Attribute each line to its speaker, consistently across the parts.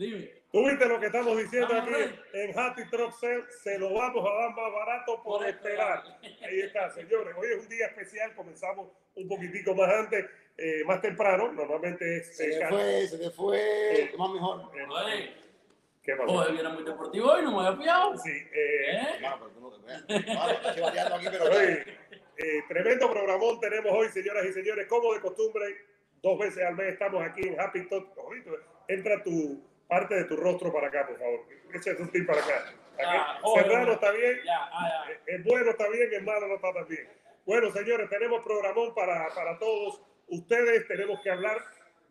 Speaker 1: Dime.
Speaker 2: ¿Tú viste lo que estamos diciendo aquí en Happy Truck Sale? Se lo vamos a dar más barato por
Speaker 1: Por
Speaker 2: esperar. Ahí está, señores. Hoy es un día especial. Comenzamos un poquitico más antes, eh, más temprano. Normalmente es.
Speaker 3: Se
Speaker 2: eh,
Speaker 3: fue, se le fue. Más mejor.
Speaker 2: eh, ¿Qué pasó?
Speaker 1: Oye, viene muy deportivo hoy, no me había pillado.
Speaker 2: Sí, eh,
Speaker 1: ¿Eh?
Speaker 3: Hermano, pero tú no te veas. Aquí, pero.
Speaker 2: oye, eh, tremendo programón tenemos hoy, señoras y señores. Como de costumbre, dos veces al mes estamos aquí en Happy Talk. Entra tu parte de tu rostro para acá, por favor. Échate un tip para acá. Aquí,
Speaker 1: Ah,
Speaker 2: Serrano
Speaker 1: bueno.
Speaker 2: está bien.
Speaker 1: Ya, ah, ya.
Speaker 2: Eh, Es bueno, está bien, es malo, no está tan bien. Bueno, señores, tenemos programón para, para todos ustedes. Tenemos que hablar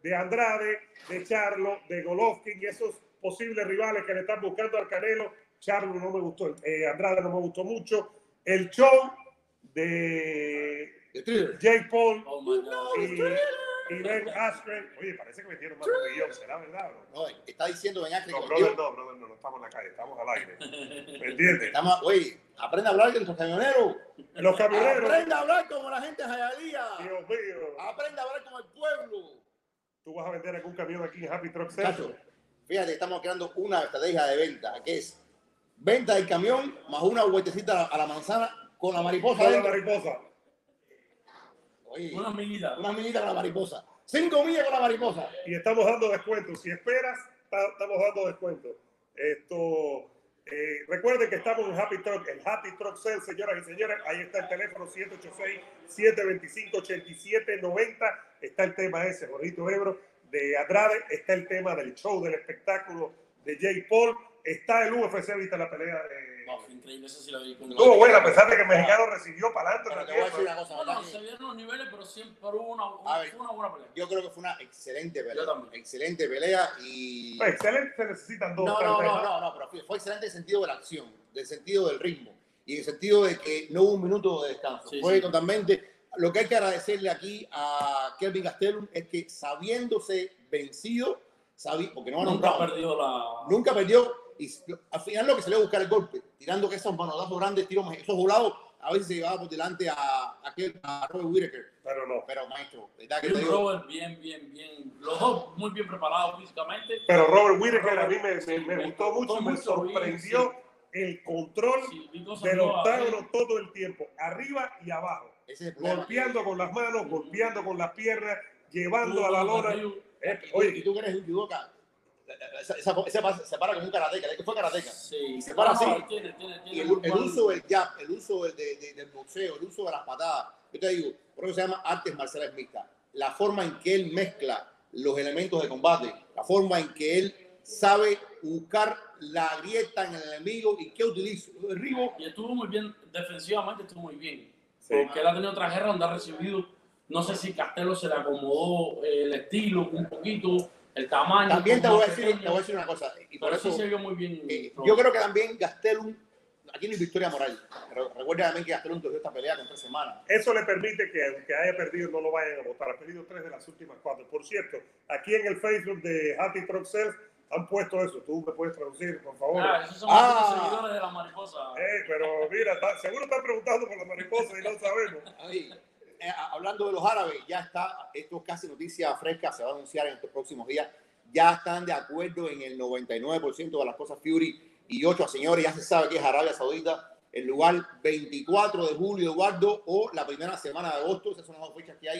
Speaker 2: de Andrade, de Charlo, de Golovkin y esos posibles rivales que le están buscando al Canelo. Charlo no me gustó, eh, Andrade no me gustó mucho. El show de. Jake Paul
Speaker 1: Oh my God.
Speaker 2: y, y Ben Askren. Oye, parece que metieron más de un millón, ¿será verdad? o No,
Speaker 3: está diciendo Ben Affleck
Speaker 2: no brother, no, brother, no, no estamos en la calle, estamos al aire. ¿Me entiendes?
Speaker 3: Estamos, oye, aprende a hablar de nuestros camioneros.
Speaker 2: Los camioneros.
Speaker 3: Aprende a hablar como la gente de Jayalía.
Speaker 2: Dios mío.
Speaker 3: Aprende a hablar como el pueblo.
Speaker 2: Tú vas a vender algún camión aquí en Happy Truck.
Speaker 3: Muchachos, fíjate, estamos creando una estrategia de venta, que es venta del camión más una vueltecita a la manzana con la mariposa
Speaker 2: Con la mariposa.
Speaker 3: Oye,
Speaker 1: Una minita.
Speaker 3: una minita con la mariposa. Cinco millas con la mariposa.
Speaker 2: Y estamos dando descuentos. Si esperas, ta- estamos dando descuentos. Esto. eh, recuerden que estamos en Happy Truck, el Happy Truck Sale, señoras y señores. Ahí está el teléfono 786-725-8790. Está el tema ese, Jorgito Ebro, de Andrade. Está el tema del show, del espectáculo de Jay Paul. Está el UFC, viste la pelea de.
Speaker 1: No, fue increíble, eso sí lo vi. con-
Speaker 2: Estuvo buena, a pesar de que el mexicano recibió para adelante.
Speaker 3: Pero te voy a decir
Speaker 2: también,
Speaker 3: una cosa,
Speaker 1: Bueno,
Speaker 3: ¿verdad?
Speaker 1: se vieron los niveles, pero siempre hubo una,
Speaker 3: A ver.
Speaker 1: fue una buena pelea.
Speaker 3: Yo creo que fue una excelente pelea.
Speaker 1: Yo también.
Speaker 3: Excelente pelea y.
Speaker 2: Pues, excelente, se necesitan dos.
Speaker 3: No, no, no, no, no, pero fue, fue excelente en el sentido de la acción, del sentido del ritmo y en el sentido de que no hubo un minuto de descanso.
Speaker 1: Sí,
Speaker 3: fue
Speaker 1: sí.
Speaker 3: totalmente. Lo que hay que agradecerle aquí a Kelvin Gastelum es que sabiéndose vencido, porque no ganó un
Speaker 1: Nunca
Speaker 3: round,
Speaker 1: perdió la.
Speaker 3: nunca perdió y al final lo que salió a buscar el golpe, tirando que esos manodazos grandes, tiros, esos volados, a veces se llevaba por delante a, a, aquel- a Robert Whittaker.
Speaker 2: Pero no.
Speaker 3: Pero maestro, ¿verdad que te digo?
Speaker 1: Robert bien, bien, bien. Los dos muy bien preparados físicamente.
Speaker 2: Pero Robert Whittaker a mí me, me- me
Speaker 1: me
Speaker 2: gustó
Speaker 1: gustó
Speaker 2: mucho, me
Speaker 1: mucho,
Speaker 2: sorprendió
Speaker 1: sí.
Speaker 2: el control
Speaker 1: Sí,
Speaker 2: del octágono todo el tiempo, arriba y abajo,
Speaker 3: es
Speaker 2: golpeando con las manos, golpeando con las piernas, llevando a la lona. Eh,
Speaker 3: Oye, y tú que eres un judoka, esa, esa, esa pa- se para como un karateca, ¿eh? fue karateca.
Speaker 1: Sí,
Speaker 3: se para
Speaker 1: No,
Speaker 3: así.
Speaker 1: Tiene, tiene, tiene
Speaker 3: Y el, el uso del jab, el uso del, de- de- del boxeo, el uso de las patadas. Yo te digo, por eso se llama artes marciales mixtas. La forma en que él mezcla los elementos de combate, la forma en que él sabe buscar la grieta en el enemigo y qué utiliza. Derribo.
Speaker 1: Y estuvo muy bien, defensivamente estuvo muy bien.
Speaker 2: Sí.
Speaker 1: Porque él ha tenido otra guerra donde ha recibido, no sé si Castelo se le acomodó eh, el estilo un poquito, el tamaño.
Speaker 3: También te voy, a decir,
Speaker 1: pequeño,
Speaker 3: te voy a decir una cosa, y por eso
Speaker 1: sí se vio muy bien.
Speaker 3: eh, yo creo que también Gastelum, aquí no hay victoria moral. Re- Recuerda también que Gastelum tuvo esta pelea con tres semanas.
Speaker 2: eso le permite que aunque haya perdido no lo vayan a votar. Ha perdido tres de las últimas cuatro. Por cierto, aquí en el Facebook de Happy Truck Sales han puesto eso. Tú me puedes traducir, por favor.
Speaker 1: Ah, esos son
Speaker 3: Ah.
Speaker 1: los seguidores de la mariposa.
Speaker 2: Eh, pero mira, está- seguro están preguntando por la mariposa y no sabemos.
Speaker 3: Ay, eh, hablando de los árabes, ya está, esto es casi noticia fresca, se va a anunciar en estos próximos días. Ya están de acuerdo en el 99% de las cosas Fury y 8 señores, ya se sabe que es Arabia Saudita, el lugar 24 de julio, Eduardo, o la primera semana de agosto, esas son las dos fechas que hay.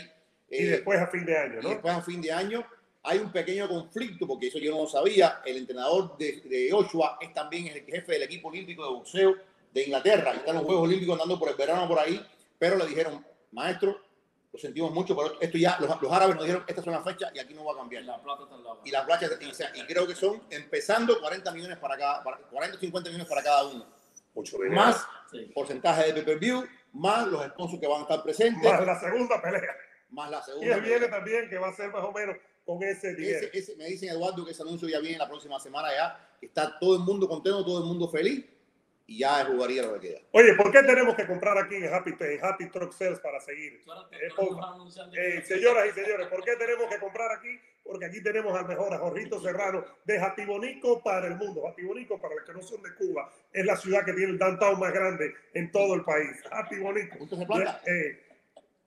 Speaker 2: Y
Speaker 3: eh,
Speaker 2: después a fin de año,
Speaker 3: y
Speaker 2: ¿no?
Speaker 3: después a fin de año hay un pequeño conflicto, porque eso yo no lo sabía. El entrenador de, de Ochoa es también el jefe del equipo olímpico de boxeo de Inglaterra. Están los Juegos Olímpicos andando por el verano por ahí, pero le dijeron, maestro, lo sentimos mucho, pero esto ya, los, los árabes nos dijeron, esta es una fecha y aquí no va a
Speaker 1: Y
Speaker 3: cambiar.
Speaker 1: la plata está lado.
Speaker 3: Y la playa, y, o sea, y creo que son empezando 40 millones para cada, para- 40 o 50 millones para cada uno. Más
Speaker 1: Sí.
Speaker 3: porcentaje de pay-per-view, más los sponsors que van a estar presentes,
Speaker 2: Más la segunda pelea.
Speaker 3: más la
Speaker 2: Y
Speaker 3: segunda.
Speaker 2: él viene también que va a ser más o menos con ese dinero.
Speaker 3: Ese, ese- me dicen, Eduardo, que ese anuncio ya viene la próxima semana ya. que Está todo el mundo contento, todo el mundo feliz. Y ya jugaría lo que queda.
Speaker 2: Oye, ¿por qué tenemos que comprar aquí en Happy, en Happy Truck Sales para seguir? Eh, Eh, señoras y señores, ¿por qué tenemos que comprar aquí? Porque aquí tenemos al mejor, a Jorrito Serrano, de Jatibonico para el mundo. Jatibonico, para los que no son de Cuba, es la ciudad que tiene el downtown más grande en todo el país. Jatibonico.
Speaker 3: ¿Puntos de plata?
Speaker 2: Eh,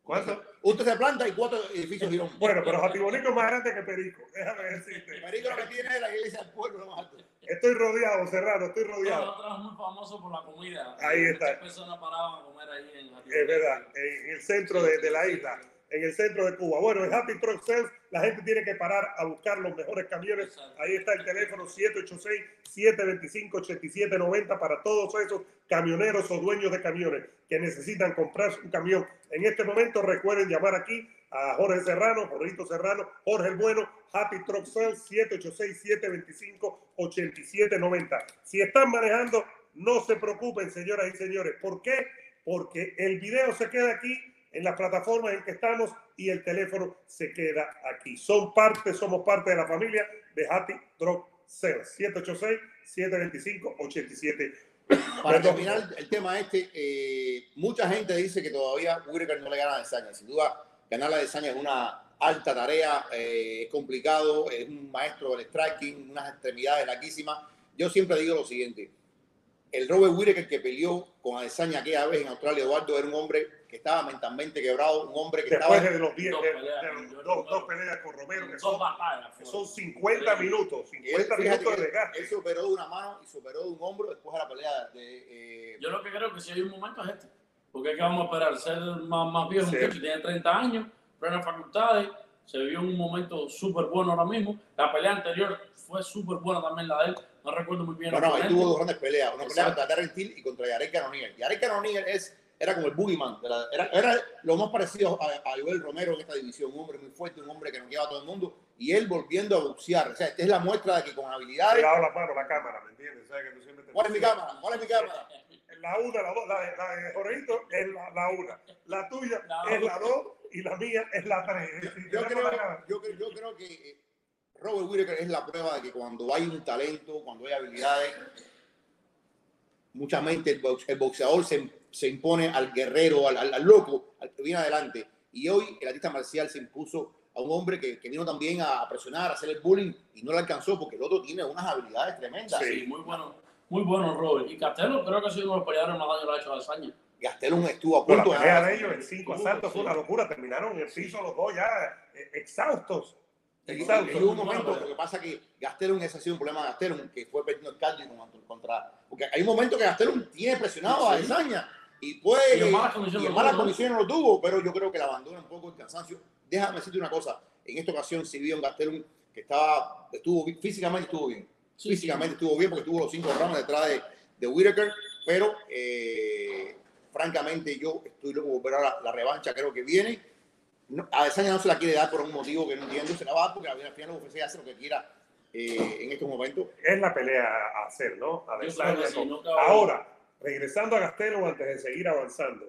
Speaker 2: ¿Cuánto?
Speaker 3: Usted se planta y cuatro edificios girón.
Speaker 2: Bueno, pero Jatibonico es más grande que Perico. Déjame decirte.
Speaker 3: Perico lo que tiene es la iglesia del pueblo, no más alto.
Speaker 2: Estoy rodeado, Serrano, estoy rodeado.
Speaker 1: nosotros es muy famoso por la comida.
Speaker 2: Ahí está.
Speaker 1: Muchas personas paraban a comer ahí en Jalisco.
Speaker 2: Es verdad, en el centro de, de la isla, en el centro de Cuba. Bueno, en Happy Truck Sales la gente tiene que parar a buscar los mejores camiones.
Speaker 1: Exacto.
Speaker 2: Ahí está el teléfono 786-725-8790 para todos esos camioneros o dueños de camiones que necesitan comprar un camión. En este momento recuerden llamar aquí a Jorge Serrano, Jorgito Serrano, Jorge el Bueno, Happy Truck Sales 786-725-8790. Si están manejando, no se preocupen, señoras y señores. ¿Por qué? Porque el video se queda aquí en las plataformas en que estamos y el teléfono se queda aquí. Son parte, somos parte de la familia de Happy Truck Sales. 786-725-8790.
Speaker 3: Para terminar el tema este, eh, mucha gente dice que todavía Whitaker no le gana a Desaña. Sin duda, ganar la Desaña es una alta tarea, eh, es complicado, es un maestro del striking, unas extremidades larguísimas. Yo siempre digo lo siguiente, el Robert Whitaker que peleó con Adesanya aquella vez en Australia, Eduardo, era un hombre que estaba mentalmente quebrado, un hombre que
Speaker 2: Después
Speaker 3: estaba...
Speaker 2: de los 10,
Speaker 1: Dos
Speaker 2: dos,
Speaker 1: Romero.
Speaker 2: dos peleas con Romero, que son,
Speaker 1: batallas.
Speaker 2: que son 50 minutos,
Speaker 3: Él,
Speaker 2: 50
Speaker 3: fíjate
Speaker 2: minutos de
Speaker 3: él,
Speaker 2: desgaste.
Speaker 3: él se operó de una mano y se operó de un hombro después de la pelea de... eh,
Speaker 1: Yo lo que creo que si hay un momento es este. Porque es que vamos a esperar ser más, más viejo,
Speaker 2: Sí.
Speaker 1: muchacho, tiene 30 años, plenas facultades, se vio un momento súper bueno ahora mismo. La pelea anterior fue súper buena también la de él. No recuerdo muy bien.
Speaker 3: No,
Speaker 1: el
Speaker 3: no, ahí
Speaker 1: oponente.
Speaker 3: tuvo dos grandes peleas. Una pelea
Speaker 1: Exacto.
Speaker 3: contra Darren Till y contra Yarek Cannonier. Yarek Cannonier es, era como el boogeyman. de la- era, era lo más parecido a, a Joel Romero en esta división. Un hombre muy fuerte, un hombre que nos lleva a todo el mundo. Y él volviendo a boxear. O sea, esta es la muestra de que con habilidades...
Speaker 2: dado la mano la cámara, ¿me entiendes? ¿Sabes que tú siempre te-
Speaker 3: ¿Cuál es mi cámara? ¿Cuál es mi cámara?
Speaker 2: La una, la dos, la de, la de Jorgito es la, la una. La tuya es la dos y la mía es la tres.
Speaker 3: Creo, creo, yo creo que eh, Robert Whittaker es la prueba de que cuando hay un talento, cuando hay habilidades, mucha mente el, box- el boxeador se, se impone al guerrero, al, al- al loco, al que viene adelante. Y hoy el artista marcial se impuso a un hombre que, que vino también a presionar, a hacer el bullying y no le alcanzó porque el otro tiene unas habilidades tremendas.
Speaker 2: Sí.
Speaker 1: Sí, muy bueno. Muy bueno, Robert. Y Castelo creo que ha sido uno de los peleadores más daño que le ha hecho a Desaña.
Speaker 3: Gastelum estuvo a
Speaker 2: Bueno,
Speaker 3: punto
Speaker 2: la
Speaker 3: de
Speaker 2: pelea de ellos en cinco asaltos fue una locura. Terminaron en el piso los dos ya eh, exhaustos.
Speaker 3: Y
Speaker 2: Exhaustos.
Speaker 3: hubo un momento, lo que pasa que Gastelum, ese ha sido un problema de Gastelum, que fue perdiendo el cardio contra, porque hay un momento que Gastelum tiene presionado a
Speaker 1: Sí.
Speaker 3: Desaña y puede
Speaker 1: Y en malas condiciones ¿no?
Speaker 3: condiciones lo tuvo, pero yo creo que le abandona un poco el cansancio. Déjame decirte una cosa, en esta ocasión sí vi a un Gastelum que estaba, estuvo físicamente estuvo bien,
Speaker 1: Sí,
Speaker 3: físicamente estuvo bien porque tuvo los cinco rounds detrás de, de Whitaker, pero eh, francamente yo estoy loco por ahora la revancha, creo que viene. No, a Desaña no se la quiere dar por un motivo que no entiendo, se la va a dar porque al final la UFC hace lo que quiera eh, en estos momentos.
Speaker 2: Es la pelea a hacer, ¿no? A
Speaker 1: Yo
Speaker 2: Adesanya
Speaker 1: creo que sí,
Speaker 2: con-
Speaker 1: no
Speaker 2: Ahora, regresando a Gastelum antes de seguir avanzando,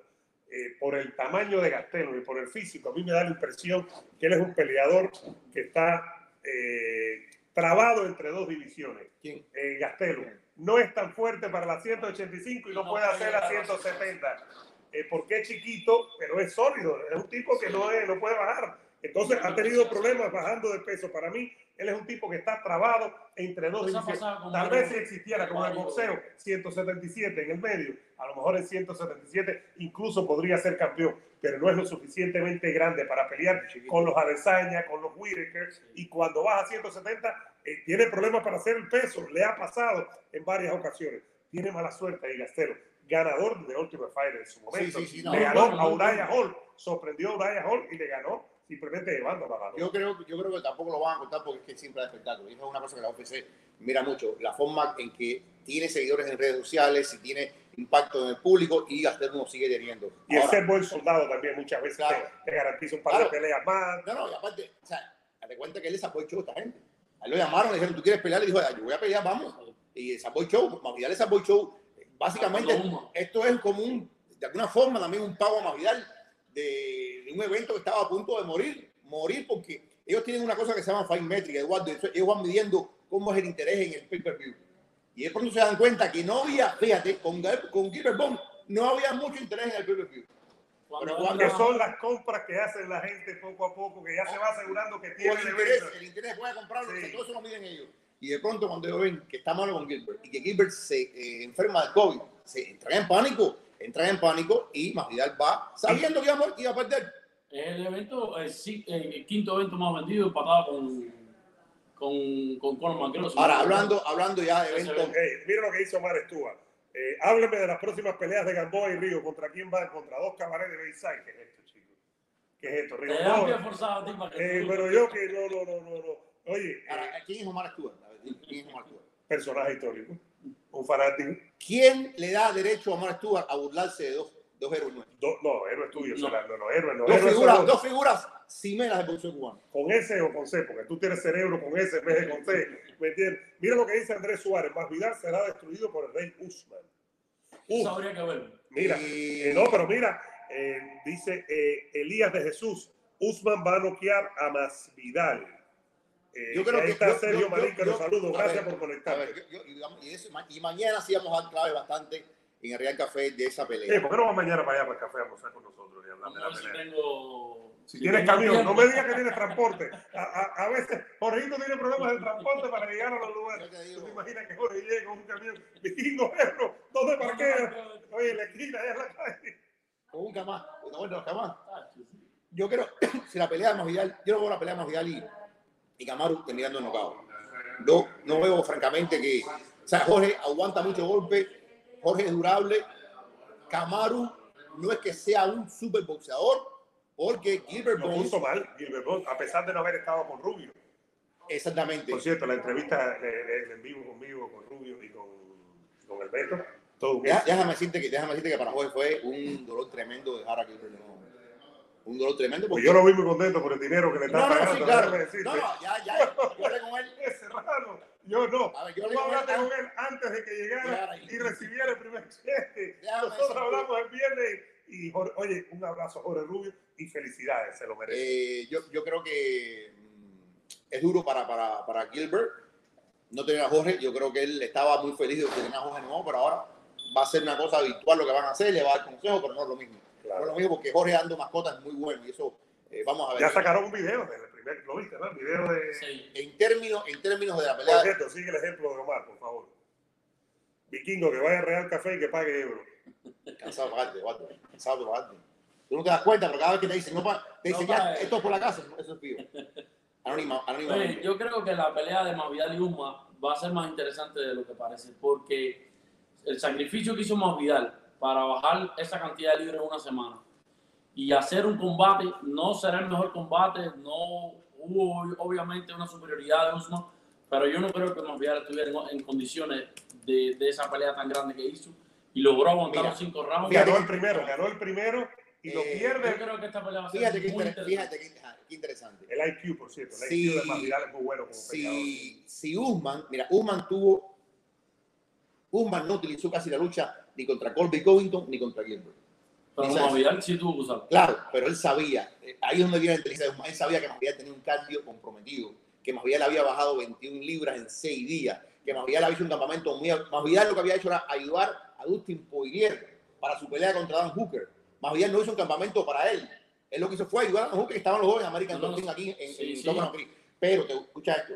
Speaker 2: eh, por el tamaño de Gastelum y por el físico, a mí me da la impresión que él es un peleador que está eh, trabado entre dos divisiones.
Speaker 3: ¿Quién?
Speaker 2: eh, Gastelum. No es tan fuerte para la 185 y no,
Speaker 1: No
Speaker 2: puede hacer la
Speaker 1: llegar a
Speaker 2: 170. Eh, porque es chiquito, pero es sólido. Es un tipo que no, es, no puede bajar. Entonces ha tenido problemas bajando de peso. Para mí, él es un tipo que está trabado entre dos Tal vez si existiera como el boxeo, 177 en el medio, a lo mejor en 177 incluso podría ser campeón, pero no es lo suficientemente grande para pelear con los Adesanya, con los Whitaker, y cuando baja a 170 eh, tiene problemas para hacer el peso, le ha pasado en varias ocasiones, tiene mala suerte ahí Gastelo, ganador de Ultimate Fighter en su momento,
Speaker 3: sí, sí, no,
Speaker 2: le ganó
Speaker 1: bueno,
Speaker 2: a
Speaker 1: muy
Speaker 2: Uriah. Hall, sorprendió a Uriah Hall y le ganó simplemente llevándola a la
Speaker 3: Yo creo, yo creo que tampoco lo van a contar porque es que siempre hay espectáculo. Y eso es una cosa que la UFC mira mucho, la forma en que tiene seguidores en redes sociales, si tiene impacto en el público y Gastelum lo sigue teniendo.
Speaker 2: Y el
Speaker 3: Ahora,
Speaker 2: ser buen soldado también muchas veces
Speaker 3: Claro.
Speaker 2: te, te garantiza un par
Speaker 3: Claro.
Speaker 2: de peleas más.
Speaker 3: No, no, y aparte, o sea, date cuenta que él es Subway Show a esta gente. A él lo llamaron, le dijeron, ¿tú quieres pelear? Le dijo, yo voy a pelear, vamos. Y el Show, Masvidal es Subway Show. Básicamente, esto es como un, de alguna forma, también un pago a Masvidal de, de un evento que estaba a punto de morir. Morir porque ellos tienen una cosa que se llama Fine Metric, Eduardo. Ellos van midiendo cómo es el interés en el pay-per-view. Y de pronto se dan cuenta que no había, fíjate, con, con Gilbert Bond, no había mucho interés en el pay-per-view.
Speaker 1: Cuando
Speaker 3: Pero cuando
Speaker 2: son las compras que hace la gente poco a poco, que ya se va asegurando que tiene el
Speaker 3: el interés, el interés puede comprarlo,
Speaker 2: Sí.
Speaker 3: todo eso lo miden ellos. Y de pronto cuando ellos ven que está malo con Gilbert y que Gilbert se eh, enferma de COVID, se entran en pánico, entran en pánico y Masvidal va sabiendo que iba a, perder.
Speaker 1: Es el evento, el, sí- el quinto evento más vendido, empatado con, con, con Conor McGregor.
Speaker 3: Ahora, hablando, hablando ya de eventos,
Speaker 2: Ey, mira lo que hizo Omar Stewart. Eh, hábleme de las próximas peleas de Gamboa y Río. ¿Contra quién van? Contra dos cabarets de Bayside. ¿Qué es esto, chicos? ¿Qué es esto? Río no,
Speaker 1: forzado
Speaker 2: eh, pero yo que no, no, no, no, no. Oye, eh,
Speaker 3: ahora, ¿quién es Omar Stewart?
Speaker 2: Personaje histórico. Un fanático.
Speaker 3: ¿Quién le da derecho a Omar Stewart a burlarse de dos, dos héroes nuestros?
Speaker 2: Do- no, héroe tuyo,
Speaker 1: No.
Speaker 2: No, no, héroe, no.
Speaker 3: Dos
Speaker 2: héroe
Speaker 3: figuras, dos figuras cimeras del boxeo cubano.
Speaker 2: con S o con C, porque tú tienes cerebro con S en vez de con C. ¿Me entiendes? Mira lo que dice Andrés Suárez. Masvidal será destruido por el rey Usman. Uf,
Speaker 1: Eso habría que verlo.
Speaker 2: mira,
Speaker 3: Y-
Speaker 2: eh, no, pero mira, eh, dice eh, Elías de Jesús, Usman va a noquear a Masvidal. Eh,
Speaker 3: Yo creo
Speaker 2: ahí
Speaker 3: que
Speaker 2: está
Speaker 3: yo-
Speaker 2: Sergio
Speaker 3: yo-
Speaker 2: Marín, que
Speaker 3: yo-
Speaker 2: los saludo. Gracias
Speaker 3: ver,
Speaker 2: por conectarte.
Speaker 3: ver, yo- yo- y eso- y mañana sí vamos a dar clave bastante en el Real Café de esa
Speaker 2: Eh,
Speaker 3: pelea.
Speaker 2: ¿Por qué no vas mañana para allá para el café a almorzar con nosotros y hablar de la
Speaker 1: ver si
Speaker 2: pelea?
Speaker 1: tengo.
Speaker 2: Si
Speaker 1: si
Speaker 2: tienes
Speaker 1: tengo
Speaker 2: camión, no me digas que tienes transporte. A, a- a veces, Jorgito tiene problemas de transporte para llegar a los lugares.
Speaker 3: Te.
Speaker 2: ¿Tú te imaginas que Jorge llega con un camión? Vikingo, Ebro, ¿dónde parquea? Oye, en la esquina, allá en la calle.
Speaker 3: Con un camás, no, bueno, camás.
Speaker 1: Ah.
Speaker 3: Yo creo, si la pelea de Masvidal, yo no veo la pelea de Masvidal y, y Kamaru terminando en knockout. No, no veo francamente que, o sea, Jorge aguanta mucho golpe, Jorge es durable, Kamaru no es que sea un super boxeador, porque Gilbert Burns,
Speaker 2: puso mal, Gilbert a pesar de no haber estado con Rubio.
Speaker 3: exactamente,
Speaker 2: Por cierto, la entrevista eh, en vivo conmigo, con Rubio y con, con todo un éxito.
Speaker 3: déjame decirte que, déjame decirte que para Jorge fue un dolor tremendo dejar a Gilbert no, un dolor tremendo
Speaker 2: Pues
Speaker 3: porque
Speaker 2: yo lo vi muy contento por el dinero que le está
Speaker 3: no, no,
Speaker 2: pagando.
Speaker 3: sí, claro. No, no, ya, ya, yo hablé con él.
Speaker 2: Es serrano. Yo no.
Speaker 3: A ver, yo
Speaker 2: Tú
Speaker 3: con
Speaker 2: hablaste con
Speaker 3: antes-
Speaker 2: él antes de que llegara y recibiera el primer cheque. Nosotros
Speaker 3: decirte-
Speaker 2: hablamos el viernes y, Jorge- oye, un abrazo a Jorge Rubio y felicidades, se lo merece.
Speaker 3: Eh, yo, yo creo que mm, es duro para, para, para Gilbert no tener a Jorge. Yo creo que él estaba muy feliz de tener a Jorge nuevo, pero ahora va a ser una cosa habitual lo que van a hacer, le va a dar consejos, pero no es lo mismo.
Speaker 2: Claro.
Speaker 3: Es lo mismo porque Jorge dando mascotas es muy bueno y eso eh, vamos a ver.
Speaker 2: ya sacaron un video del primer, lo viste, ¿no? El video de.
Speaker 1: Sí.
Speaker 3: En términos, en términos de la
Speaker 2: Por
Speaker 3: pelea,
Speaker 2: cierto, sigue el ejemplo de Omar, por favor. Vikingo, que vaya a Real Café y que pague euro.
Speaker 3: cansado de pagarte, guato, cansado de pagarte. Tú no te das cuenta, pero cada vez que te dicen, no, pa- te dicen,
Speaker 1: No
Speaker 3: ya,
Speaker 1: pague.
Speaker 3: esto es por la casa, eso es pío. Anónima,
Speaker 1: Oye,
Speaker 3: anónimamente.
Speaker 1: yo creo que la pelea de Masvidal y Usman va a ser más interesante de lo que parece, porque el sacrificio que hizo Masvidal para bajar esa cantidad de libras en una semana y hacer un combate no será el mejor combate, no hubo obviamente una superioridad de Usman, pero yo no creo que Masvidal estuviera en, en condiciones de, de esa pelea tan grande que hizo y logró aguantar
Speaker 3: Mira,
Speaker 1: los cinco rounds.
Speaker 2: Ganó
Speaker 3: que-
Speaker 2: el primero, ganó el primero y lo
Speaker 3: Eh,
Speaker 1: Yo
Speaker 2: pierde.
Speaker 1: creo que esta pelea va a ser
Speaker 3: Fíjate que,
Speaker 1: muy
Speaker 3: inter-
Speaker 1: interesante.
Speaker 3: fíjate que, qué interesante.
Speaker 2: El IQ, por cierto. El
Speaker 3: Sí.
Speaker 2: IQ de Masvidal es muy bueno como peleador.
Speaker 3: si, si Usman, mira, Usman tuvo, Usman no utilizó casi la lucha ni contra Colby Covington ni contra Gilbert.
Speaker 1: Pero sí tuvo que usarlo.
Speaker 3: Claro, pero él sabía, eh, ahí es donde viene la inteligencia de él sabía que Masvidal tenía un cardio comprometido, que Masvidal había bajado 21 libras en 6 días, que Masvidal había hecho un campamento muy... Masvidal lo que había hecho era ayudar a Dustin Poirier para su pelea contra Dan Hooker. Masvidal no hizo un campamento para él, él lo que hizo fue ayudar a Dan Hooker, que estaban los en American
Speaker 1: No, no,
Speaker 3: aquí en,
Speaker 1: sí,
Speaker 3: en
Speaker 1: sí.
Speaker 3: Pero, te, escucha esto,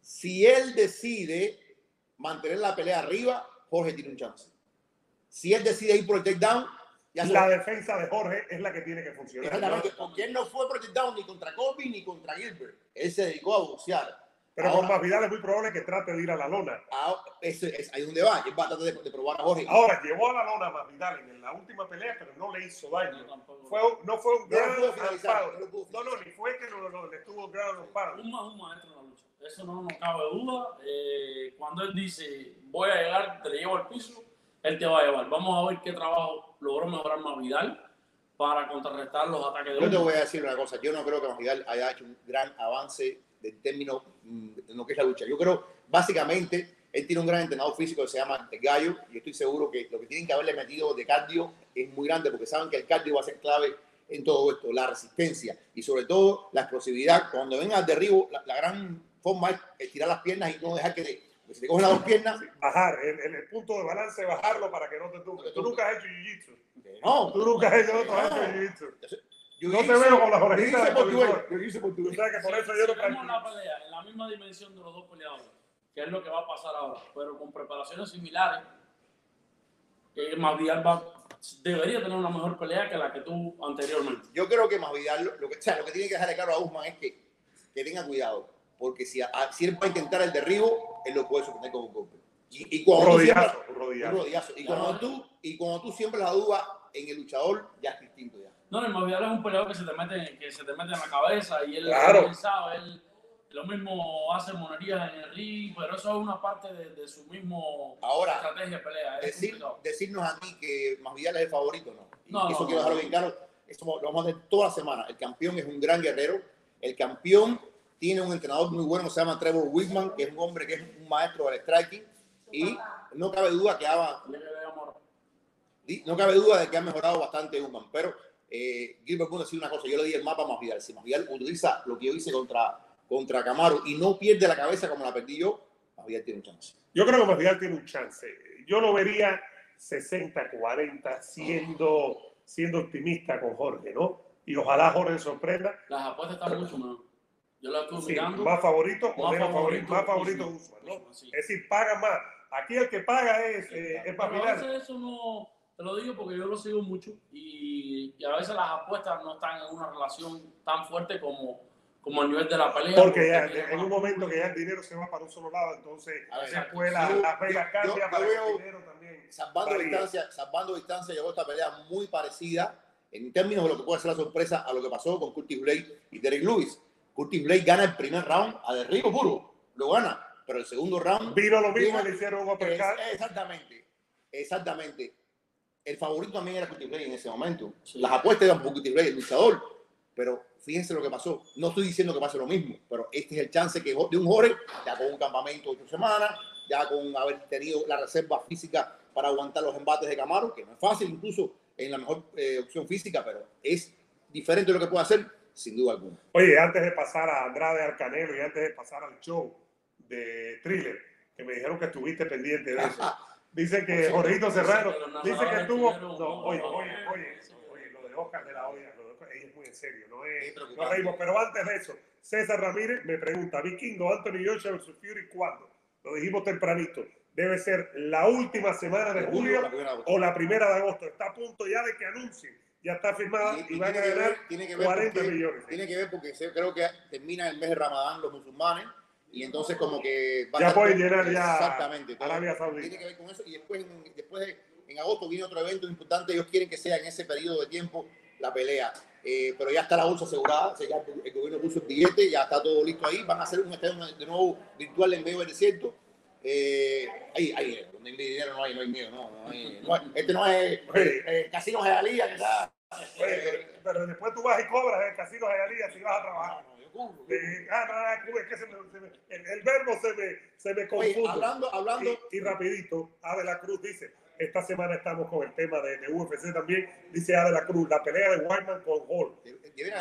Speaker 3: si él decide mantener la pelea arriba, Jorge tiene un chance. Si él decide ir por el takedown, ya
Speaker 2: La defensa de Jorge es la que tiene que funcionar.
Speaker 3: Exactamente, porque él no fue por el takedown ni contra Colby ni contra Gilbert. Él se dedicó a boxear.
Speaker 2: Pero
Speaker 3: Ahora-
Speaker 2: con Masvidal es muy probable que trate de ir a la lona.
Speaker 3: Ah, ese es ahí donde va. Él va a tratar de, de probar a Jorge.
Speaker 2: Ahora, llevó a la lona a Masvidal en la última pelea, pero no le hizo daño.
Speaker 1: tampoco-
Speaker 2: Fue un- no fue un
Speaker 3: No
Speaker 2: gran
Speaker 3: no
Speaker 2: No, no, ni fue que no, no, le estuvo gran pound.
Speaker 1: un más un maestro en la lucha. Eso no nos cabe duda. Eh, cuando él dice, voy a llegar, te le llevo al piso, él te va a llevar. Vamos a ver qué trabajo logró mejorar más Vidal para contrarrestar los ataques de
Speaker 3: Yo te voy a decir una cosa. Yo no creo que Masvidal haya hecho un gran avance de término mm, en lo que es la lucha. Yo creo, básicamente, él tiene un gran entrenador físico que se llama El Gallo y estoy seguro que lo que tienen que haberle metido de cardio es muy grande porque saben que el cardio va a ser clave en todo esto, la resistencia y sobre todo la explosividad. Cuando venga al derribo, la, la gran forma es estirar las piernas y no dejar que si te cogen las dos piernas,
Speaker 2: Bajar, en, en el punto de balance, bajarlo para que no te tumbe. Tú nunca has hecho jiu-jitsu.
Speaker 3: que no.
Speaker 2: Tú nunca has hecho, no, jiu-jitsu.
Speaker 3: Yo
Speaker 2: No te veo con las
Speaker 3: yo
Speaker 2: orejitas
Speaker 3: hice
Speaker 2: de
Speaker 3: portugués, yo hice portugués.
Speaker 2: sabes que por eso yo no
Speaker 1: la pelea en la misma dimensión de los dos peleadores, que es lo que va a pasar ahora, pero con preparaciones similares, eh, Masvidal va, debería tener una mejor pelea que la que tuvo anteriormente.
Speaker 3: Yo creo que Masvidal, lo, lo que, o sea, lo que tiene que dejarle claro a Usman es que, que tenga cuidado, porque si, a- si él va a intentar el derribo, él lo puede sorprender con un golpe. Y, y cuando tú siempre-
Speaker 2: rodillazo, rodillazo.
Speaker 3: rodillazo. Y cuando tú, y cuando tú siempre la duda en el luchador, ya es distinto ya.
Speaker 1: No, el Masvidal es un peleador que se te mete, que se te mete en la cabeza y él,
Speaker 2: Claro.
Speaker 1: él sabe, él lo mismo hace monerías en el ring, pero eso es una parte de, de su mismo
Speaker 3: Ahora,
Speaker 1: estrategia de pelea. es
Speaker 3: Decir,
Speaker 1: complicado.
Speaker 3: decirnos a ti que Masvidal es el favorito, no.
Speaker 1: No,
Speaker 3: eso
Speaker 1: no,
Speaker 3: quiero
Speaker 1: no.
Speaker 3: dejarlo bien claro. Esto lo vamos a hacer toda la semana. El campeón es un gran guerrero. El campeón tiene un entrenador muy bueno, se llama Trevor Whitman, que es un hombre que es un maestro del striking. Y no cabe duda que ha, no cabe duda de que ha mejorado bastante Usman. Pero eh, Gilbert puede decir una cosa. Yo le di el mapa a Masvidal. Si Masvidal utiliza lo que yo hice contra, contra Camaro y no pierde la cabeza como la perdí yo, Masvidal tiene un chance.
Speaker 2: Yo creo que Masvidal tiene un chance. Yo lo vería 60-40 siendo, siendo optimista con Jorge, ¿no? Y ojalá Jorge sorprenda.
Speaker 1: Las apuestas están mucho mejor. Yo la estuve
Speaker 2: Sí,
Speaker 1: mirando.
Speaker 2: más favorito o
Speaker 1: Más
Speaker 2: menos favorito,
Speaker 1: favorito,
Speaker 2: más favorito
Speaker 1: Usman.
Speaker 2: Usman, ¿no?
Speaker 1: Sí.
Speaker 2: Es decir, paga más. Aquí el que paga es, eh, es
Speaker 1: Pero a veces eso no, te lo digo porque yo lo sigo mucho y, y a veces las apuestas no están en una relación tan fuerte como, como a nivel de la pelea.
Speaker 2: Porque ya en un momento que ya el dinero se va para un solo lado, entonces
Speaker 3: A ver,
Speaker 2: después la,
Speaker 3: yo-
Speaker 2: la
Speaker 3: yo- yo
Speaker 2: para
Speaker 3: veo-
Speaker 2: el dinero también.
Speaker 3: salvando
Speaker 2: varía.
Speaker 3: distancia, salvando distancia, llegó esta pelea muy parecida en términos de lo que puede ser la sorpresa a lo que pasó con Curtis Blade y Derek Lewis. Curtis Blade gana el primer round a derribo puro, lo gana, pero el segundo round
Speaker 2: Vino lo mismo, le hicieron un
Speaker 3: exactamente, exactamente. El favorito también era Curtis Blade en ese momento.
Speaker 1: Sí.
Speaker 3: Las apuestas eran por Curtis Blade, el luchador, pero fíjense lo que pasó. No estoy diciendo que pase lo mismo, pero este es el chance que de un Jorge, ya con un campamento de ocho semanas, ya con haber tenido la reserva física para aguantar los embates de Camaro, que no es fácil incluso en la mejor eh, opción física, pero es diferente de lo que puede hacer, sin duda alguna.
Speaker 2: Oye, antes de pasar a Andrade al Canelo y antes de pasar al show de Thriller, que me dijeron que estuviste pendiente de eso. Dice que
Speaker 1: Sí,
Speaker 2: Jorgito Serrano, dice que estuvo. No, oye, oye, oye, oye, lo de Oscar de la Hoya, lo de Oscar, es muy en serio, no
Speaker 3: Es.
Speaker 2: No reímos, pero antes de eso, César Ramírez me pregunta: Vikingo, Anthony Joshua versus Fury, ¿cuándo? Lo dijimos tempranito. Debe ser la última semana de julio
Speaker 3: La
Speaker 2: o la primera de agosto. Está a punto ya de que anuncien. Ya está firmada y,
Speaker 3: Y- y
Speaker 2: van a
Speaker 3: tiene que
Speaker 2: ganar
Speaker 3: ver- tiene que ver
Speaker 2: 40
Speaker 3: porque-
Speaker 2: millones.
Speaker 3: Tiene que ver porque creo que termina el mes de Ramadán los musulmanes y entonces como que
Speaker 2: Ya pueden llenar ya
Speaker 3: exactamente.
Speaker 2: Arabia Saudita.
Speaker 3: tiene que ver con eso y después después de- en agosto viene otro evento importante ellos quieren que sea en ese periodo de tiempo la pelea Eh, pero ya está la bolsa asegurada o sea, ya el gobierno puso el billete ya está todo listo ahí van a hacer un estadio de nuevo virtual en medio del desierto eh, ahí, ahí, donde hay dinero no hay, no hay miedo, no, no hay- no este no es eh, eh, Casino Jayalía, que está.
Speaker 2: Oye, pero, después tú vas y cobras el casino de Ayalía si vas a trabajar.
Speaker 3: No, no, yo cubro.
Speaker 2: Eh, ah, no, no, es que se me, se me- el, el verbo se me, se me
Speaker 3: Oye,
Speaker 2: confunde.
Speaker 3: hablando, hablando,
Speaker 2: Y, y rapidito, Ade la Cruz dice, esta semana estamos con el tema de, de UFC también, dice Ade la Cruz, la pelea de Wyman con Hall.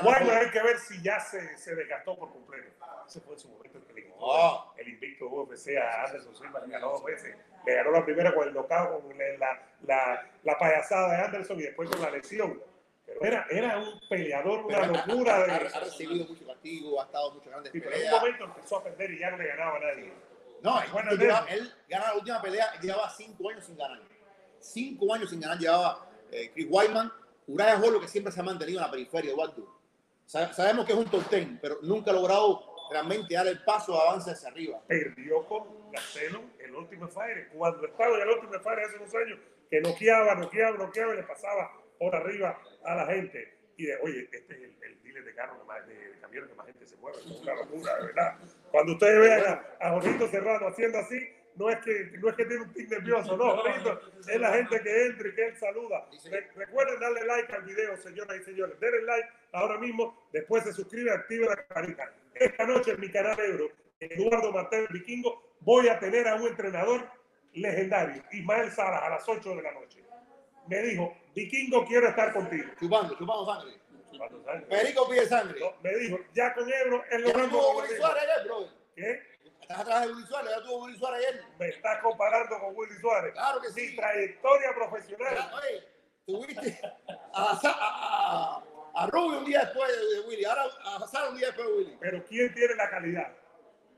Speaker 2: Wyman hay que ver si ya se, se desgastó por completo. Ese fue en su momento el que le quitó
Speaker 3: Ah.
Speaker 2: el invicto UFC a Anderson Silva, le ganó dos veces. Le ganó la primera con el knockout, con la, la, la, payasada de Anderson y después con la lesión. Pero era, era un peleador, una
Speaker 3: Pero ha-
Speaker 2: locura.
Speaker 3: ha,
Speaker 2: De,
Speaker 3: ha- recibido mucho castigo, ha estado mucho grandes
Speaker 2: Sí, pero en un
Speaker 3: peleas.
Speaker 2: momento empezó a perder y ya no le ganaba a nadie.
Speaker 3: No,
Speaker 2: Bueno,
Speaker 3: él él gana la última pelea, llevaba cinco años sin ganar. Cinco años sin ganar llevaba eh, Chris Weidman. Uriah Hall, lo que siempre se ha mantenido en la periferia, Eduardo. Sa- Sabemos que es un top ten, pero nunca ha logrado realmente dar el paso de avance hacia arriba.
Speaker 2: perdió con Gacelo el último Fire. Cuando estaba en el último Fire hace unos años, que noqueaba, noqueaba, noqueaba y le pasaba por arriba a la gente. Y de, oye, este es el, el dealer de carros de, de camiones que más gente se mueve. Es una locura, de verdad. Cuando ustedes vean a, a Jorgito Serrano haciendo así, no es que no es que tiene un tic nervioso, no, es la gente que entra y que él saluda. Re- recuerden darle like al video, señoras y señores. Denle like ahora mismo, después se suscribe, active la campanita. Esta noche en mi canal Euro, Eduardo Martel Vikingo, voy a tener a un entrenador legendario, Ismael Salas, a las 8 de la noche. Me dijo, Vikingo, quiero estar contigo.
Speaker 3: Chupando, chupando sangre. Perico pide sangre.
Speaker 2: No, me dijo, ya con Ebro es lo
Speaker 3: Ya
Speaker 2: mismo.
Speaker 3: tuvo
Speaker 2: que
Speaker 3: Willy
Speaker 2: contigo".
Speaker 3: Suárez ayer, brother.
Speaker 2: ¿Qué?
Speaker 3: Estás atrás de Willy Suárez, ya tuvo Willy Suárez ayer.
Speaker 2: Me está comparando con Willy Suárez.
Speaker 3: Claro que
Speaker 2: Mi
Speaker 3: sí.
Speaker 2: trayectoria profesional.
Speaker 3: Ya, Oye, tuviste a, a, a, a Rubio un día después de, Willy, ahora a Hazard un día después de Willy.
Speaker 2: Pero ¿quién tiene la calidad?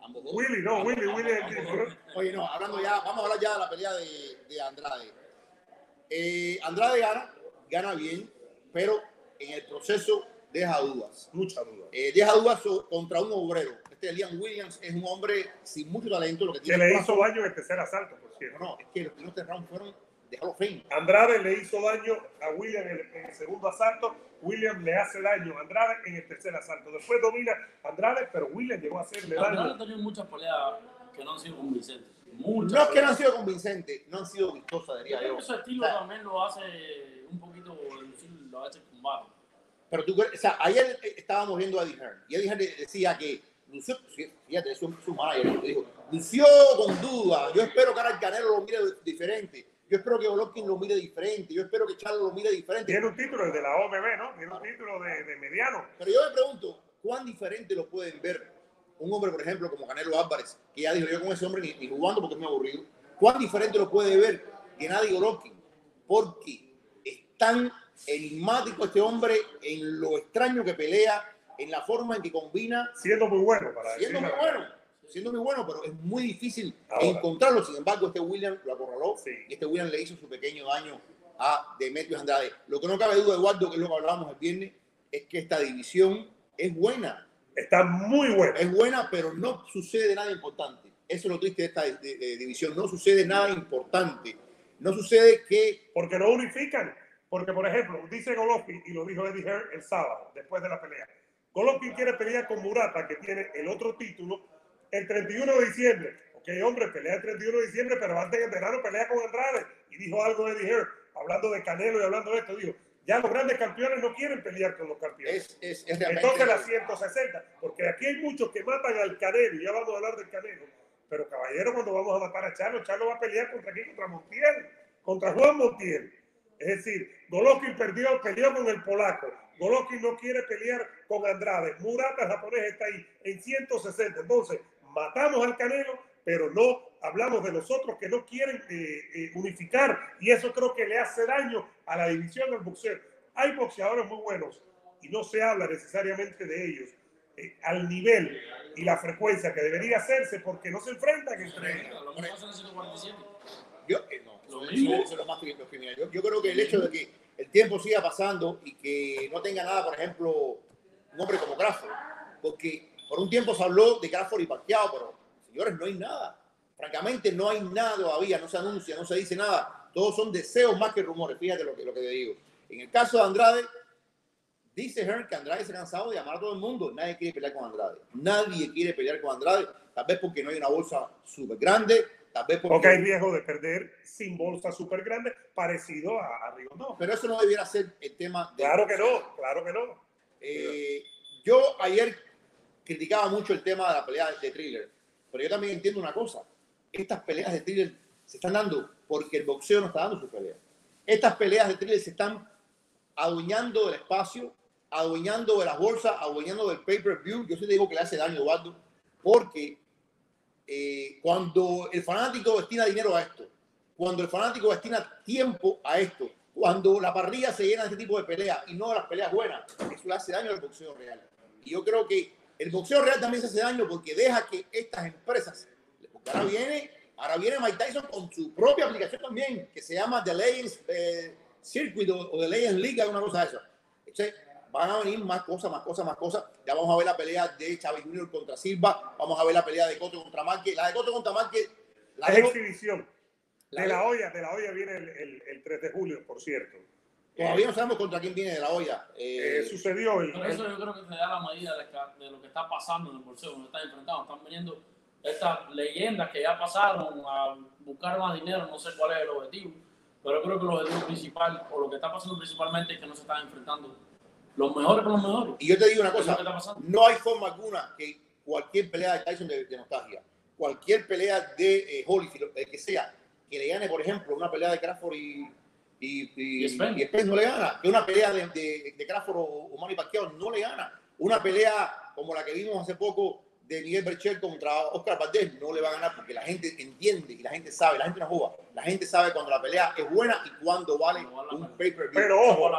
Speaker 3: Ambos dos.
Speaker 2: Willy, no, Willy, Willy es el.
Speaker 3: Oye, no, hablando ya, vamos a hablar ya de la pelea de, de Andrade. Eh, Andrade gana, gana bien, pero en el proceso deja dudas.
Speaker 2: Mucha duda.
Speaker 3: Eh, deja dudas contra un obrero. Este Liam Williams es un hombre sin mucho talento. Lo que tiene
Speaker 2: le
Speaker 3: es
Speaker 2: hizo daño en el tercer asalto, por
Speaker 3: No,
Speaker 2: cierto.
Speaker 3: no, es que los primeros tres rounds fueron de Hall of Fame.
Speaker 2: Andrade le hizo daño a William en el, en el segundo asalto. William le hace daño a Andrade en el tercer asalto. Después domina Andrade, pero William llegó a hacerle
Speaker 1: Andrade ha
Speaker 2: daño.
Speaker 1: tenido muchas peleas que no han sido convincentes. Muchas.
Speaker 3: No es que no han sido convincentes, no han sido vistosas,
Speaker 1: Yo
Speaker 3: diría
Speaker 1: creo
Speaker 3: yo.
Speaker 1: que su estilo
Speaker 3: O sea,
Speaker 1: también lo hace un poquito lo hace combate.
Speaker 3: Pero tú, o sea, ayer estábamos viendo a Eddie Hearn y Eddie Hearn de- decía que lució, fíjate, su, su manager dijo, lució con duda. Yo espero que ahora el Canelo lo mire diferente. Yo espero que Golovkin lo mire diferente. Yo espero que Charlo lo mire diferente.
Speaker 2: Tiene un título, el de la OMB, ¿no? Tiene un título de, de mediano.
Speaker 3: Pero yo me pregunto, ¿cuán diferente lo pueden ver un hombre, por ejemplo, como Canelo Álvarez, que ya dijo yo con ese hombre ni, ni jugando porque es muy aburrido? ¿Cuán diferente lo puede ver Gennady Golovkin? Porque es tan enigmático este hombre en lo extraño que pelea, en la forma en que combina,
Speaker 2: Siendo muy bueno para
Speaker 3: siendo muy bueno, siendo muy bueno, pero es muy difícil
Speaker 2: Ahora.
Speaker 3: encontrarlo. Sin embargo, este William lo acorraló
Speaker 2: Sí.
Speaker 3: y este William le hizo su pequeño daño a Demetrius Andrade. Lo que no cabe duda, Eduardo, que es lo que hablábamos el viernes, es que esta división es buena.
Speaker 2: Está muy bueno.
Speaker 3: Es buena, pero no sucede nada importante. Eso es lo triste de esta de- de- de división. No sucede nada importante. No sucede que
Speaker 2: Porque no unifican. Porque, por ejemplo, dice Golovkin, y lo dijo Eddie Hearn el sábado, después de la pelea. Golovkin quiere pelear con Murata, que tiene el otro título, el 31 de diciembre. Ok, hombre, pelea el 31 de diciembre, pero antes en verano pelea con Andrade. Y dijo algo Eddie Hearn, hablando de Canelo y hablando de esto, dijo, ya los grandes campeones no quieren pelear con los campeones.
Speaker 3: es, es, es.
Speaker 2: Entonces la 160, porque aquí hay muchos que matan al Canelo, y ya vamos a hablar del Canelo, pero caballero, cuando vamos a matar a Charlo, Charlo va a pelear contra quién, contra Montiel, contra Juan Montiel. Es decir, Golovkin perdió, peleó con el polaco, Golovkin no quiere pelear con Andrade, Murata japonés está ahí en 160, entonces matamos al Canelo, pero no hablamos de los otros que no quieren eh, eh, unificar, y eso creo que le hace daño a la división del boxeo. Hay boxeadores muy buenos, y no se habla necesariamente de ellos eh, al nivel y la frecuencia que debería hacerse porque no se enfrentan entre ellos.
Speaker 1: Lo mismo hacen en 147.
Speaker 3: Yo, no,
Speaker 1: Lo
Speaker 3: eso-
Speaker 1: mismo.
Speaker 3: eso es lo más. Yo, yo creo que el hecho de que el tiempo siga pasando y que no tenga nada, por ejemplo, un hombre como Crawford, porque por un tiempo se habló de Crawford y Pacquiao, pero señores, no hay nada. Francamente, no hay nada todavía, no se anuncia, no se dice nada. Todos son deseos más que rumores, fíjate lo que, lo que te digo. En el caso de Andrade, dice Hearn que Andrade se ha cansado de llamar a todo el mundo. Nadie quiere pelear con Andrade. Nadie quiere pelear con Andrade. Tal vez porque no hay una bolsa súper grande, tal vez porque...
Speaker 2: porque hay riesgo de perder sin bolsa súper grande parecido a, a Rigondeaux.
Speaker 3: Pero eso no debiera ser el tema. de-
Speaker 2: Claro que no, claro que no.
Speaker 3: Eh, yo ayer criticaba mucho el tema de la pelea de thriller, pero yo también entiendo una cosa. Estas peleas de thriller se están dando porque el boxeo no está dando sus peleas. Estas peleas de thriller se están adueñando del espacio, adueñando de las bolsas, adueñando del pay-per-view. Yo sí te digo que le hace daño, Eduardo, porque eh, cuando el fanático destina dinero a esto, cuando el fanático destina tiempo a esto, cuando la parrilla se llena de este tipo de peleas y no de las peleas buenas, eso le hace daño al boxeo real. Y yo creo que el boxeo real también se hace daño porque deja que estas empresas, porque ahora viene, ahora viene Mike Tyson con su propia aplicación también, que se llama The Legends eh, Circuit o, The Legends League, alguna cosa de esa. Entonces, van a venir más cosas, más cosas, más cosas. Ya vamos a ver la pelea de Chávez Jr. contra Silva, vamos a ver la pelea de Cotto contra Márquez. La de Cotto contra Márquez, la
Speaker 2: Es
Speaker 3: dejo-
Speaker 2: exhibición.
Speaker 3: la
Speaker 2: De la olla, de la olla viene el, el- el 3 de julio, por cierto.
Speaker 3: Todavía no sabemos contra quién viene de la olla. Eh,
Speaker 2: Eh, sucedió el,
Speaker 1: Pero eso yo creo que te da la medida de, que- de lo que está pasando en el boxeo, donde están enfrentando. Están viniendo estas leyendas que ya pasaron a buscar más dinero, no sé cuál es el objetivo, pero creo que el objetivo principal, o lo que está pasando principalmente, es que no se están enfrentando los mejores con los mejores.
Speaker 3: y yo te digo una cosa, no hay forma alguna que cualquier pelea de Tyson de, de nostalgia, cualquier pelea de eh, Holyfield, el que sea, que le gane, por ejemplo, una pelea de Crawford y, y, y,
Speaker 1: Y Spence.
Speaker 3: y Spence no le gana, que una pelea de, de, de Crawford o, o Manny Pacquiao no le gana, una pelea como la que vimos hace poco de Miguel Berchel contra Oscar Valdés no le va a ganar porque la gente entiende y la gente sabe, la gente no juega, la gente sabe cuando la pelea es buena y cuando vale un pay-per-view.
Speaker 2: Pero ojo.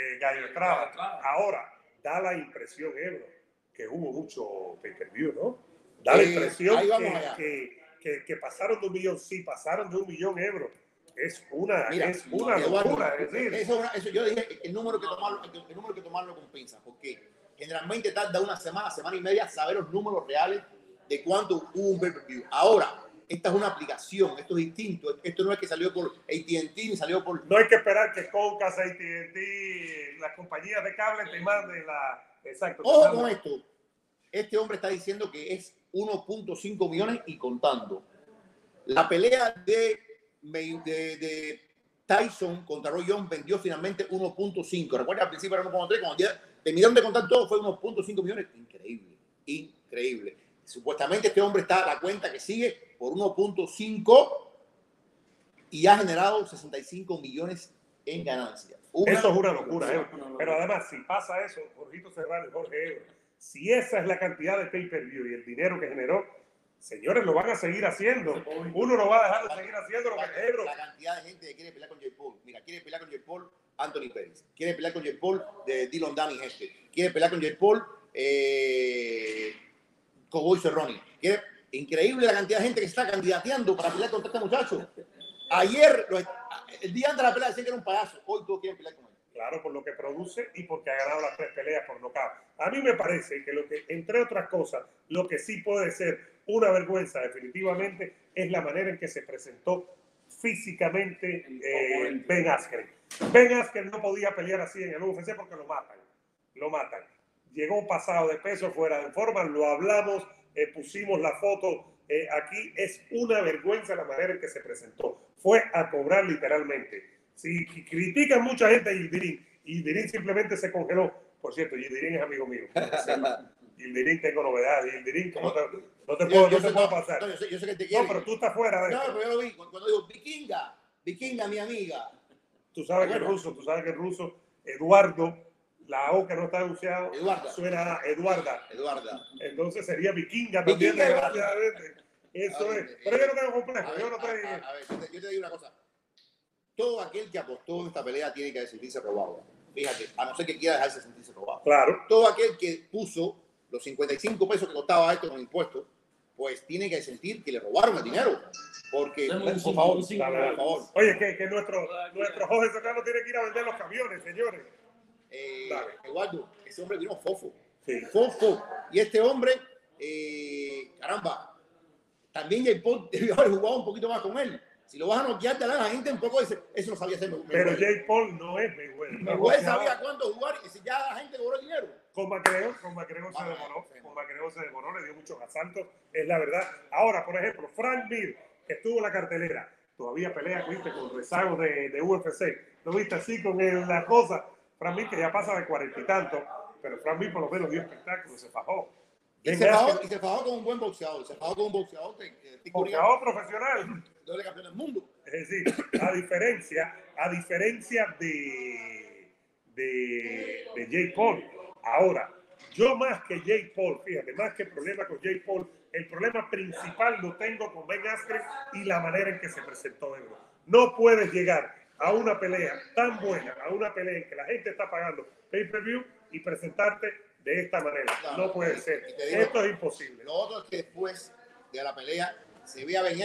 Speaker 2: Eh, Gallo Estrada. Ahora, da la impresión, Ebro, que hubo mucho pay-per-view, ¿no? Da la impresión que,
Speaker 3: allá.
Speaker 2: que, que- que pasaron de un millón, sí, pasaron de un millón, Ebro. es una,
Speaker 3: Mira,
Speaker 2: es una
Speaker 3: Eduardo,
Speaker 2: locura. Es decir,
Speaker 3: eso, es eso yo dije el número que tomarlo, el, el número que tomarlo con pinzas, porque generalmente tarda una semana, semana y media saber los números reales de cuánto hubo un pay-per-view. Ahora, esta es una aplicación, esto es distinto, esto no es que salió por AT&T ni salió por
Speaker 2: no hay que esperar que Comcast, AT&T, las compañías de cable te manden la... Exacto.
Speaker 3: Ojo con esto. Este hombre está diciendo que es 1.5 millones y contando. La pelea de, May- de, de Tyson contra Roy Jones vendió finalmente 1.5. Recuerda, al principio era 1.3, cuando ya terminaron de contar todo fue 1.5 millones. Increíble, increíble. Supuestamente este hombre está a la cuenta que sigue por 1.5 y ha generado 65 millones en ganancias. Una-
Speaker 2: Eso es una locura, ¿eh? Pero además, si pasa eso, Jorgito Serrano Jorge Ebro, si esa es la cantidad de pay-per-view y el dinero que generó, señores, lo van a seguir haciendo. Uno no va a dejar de seguir haciendo lo que Ebro.
Speaker 3: La cantidad de gente que quiere pelear con Jay Paul. Mira, quiere pelear con Jay Paul Anthony Pérez. Quiere pelear con Jay Paul de Dylan Danny este. Quiere pelear con Jay Paul eh, Cowboy Cerrone. Quiere- Increíble la cantidad de gente que está candidateando para pelear contra este muchacho. Ayer, el día antes de la pelea decían que era un payaso. Hoy todos quieren pelear con él.
Speaker 2: Claro, por lo que produce y porque ha ganado las tres peleas por nocaut. A mí me parece que lo que, entre otras cosas, lo que sí puede ser una vergüenza definitivamente es la manera en que se presentó físicamente eh, Ben Askren. Ben Askren no podía pelear así en el UFC porque lo matan. Lo matan. Llegó pasado de peso, fuera de forma, lo hablamos, eh, pusimos la foto eh, aquí. Es una vergüenza la manera en que se presentó. Fue a cobrar literalmente. Si critican mucha gente a Yildirim, Yildirim simplemente se congeló. Por cierto, Yildirim es amigo mío. Yildirim tengo novedades. Yildirim, ¿cómo te- no te puedo, no te puedo pasar.
Speaker 3: no, yo sé, yo sé que te quiere.
Speaker 2: No, pero tú estás fuera de
Speaker 3: No,
Speaker 2: esto.
Speaker 3: pero yo lo vi cuando, digo vikinga, vikinga, mi amiga.
Speaker 2: Tú sabes que
Speaker 3: Bueno.
Speaker 2: ruso, tú sabes que el ruso, Eduardo, la O que no está anunciado,
Speaker 3: Eduarda.
Speaker 2: suena a Eduarda.
Speaker 3: Eduarda.
Speaker 2: Entonces sería vikinga también,
Speaker 3: Vikinga,
Speaker 2: desgraciadamente. Eso
Speaker 3: ver,
Speaker 2: es. Pero yo no tengo
Speaker 3: A
Speaker 2: complejo.
Speaker 3: ver,
Speaker 2: Yo no estoy.
Speaker 3: a- a ver, yo te- yo te digo una cosa. Todo aquel que apostó en esta pelea tiene que sentirse robado. Fíjate, a no ser que quiera dejarse sentirse robado.
Speaker 2: Claro.
Speaker 3: Todo aquel que puso los 55 pesos que costaba esto con impuestos, pues tiene que sentir que le robaron el dinero. Porque, por favor, por favor,
Speaker 2: Oye, que, que nuestro, nuestro Jorge Serrano tiene que ir a vender los camiones, señores.
Speaker 3: Eh,
Speaker 2: Dale.
Speaker 3: Eduardo, ese hombre vino fofo.
Speaker 2: Sí.
Speaker 3: Fofo. Y este hombre, eh, caramba, también Jay Paul debió haber jugado un poquito más con él. Si lo vas a noquear, te da la gente un poco dice, eso no sabía hacer.
Speaker 2: Pero
Speaker 3: Mayweather.
Speaker 2: Jay Paul no es Mayweather.
Speaker 3: Mayweather sabía cuándo jugar y si ya la gente cobró dinero.
Speaker 2: Con McGregor, con McGregor se demoró, con McGregor se demoró, le dio muchos asaltos, es la verdad. Ahora, por ejemplo, Frank Mir, que estuvo en la cartelera, todavía pelea, viste, con rezago de, de UFC, lo viste así con el- la cosa. Frank Mir, que ya pasa de cuarenta y tanto, pero Frank Mir por lo menos dio espectáculo, se fajó.
Speaker 3: Y se, fajó, y se fajó con un buen boxeador. Se fajó con un boxeador
Speaker 2: boxeador profesional.
Speaker 3: doble campeón del mundo.
Speaker 2: Es decir, a diferencia, a diferencia de, de, de Jay Paul. Ahora, yo más que Jay Paul, fíjate, más que problema con Jay Paul, el problema principal lo tengo con Ben Askren y la manera en que se presentó Ebro. No puedes llegar a una pelea tan buena, a una pelea en que la gente está pagando pay-per-view y presentarte de esta manera.
Speaker 3: Claro,
Speaker 2: No puede
Speaker 3: y-
Speaker 2: ser.
Speaker 3: y digo-
Speaker 2: Esto es imposible.
Speaker 3: Lo otro es que después de la pelea se ve a Ben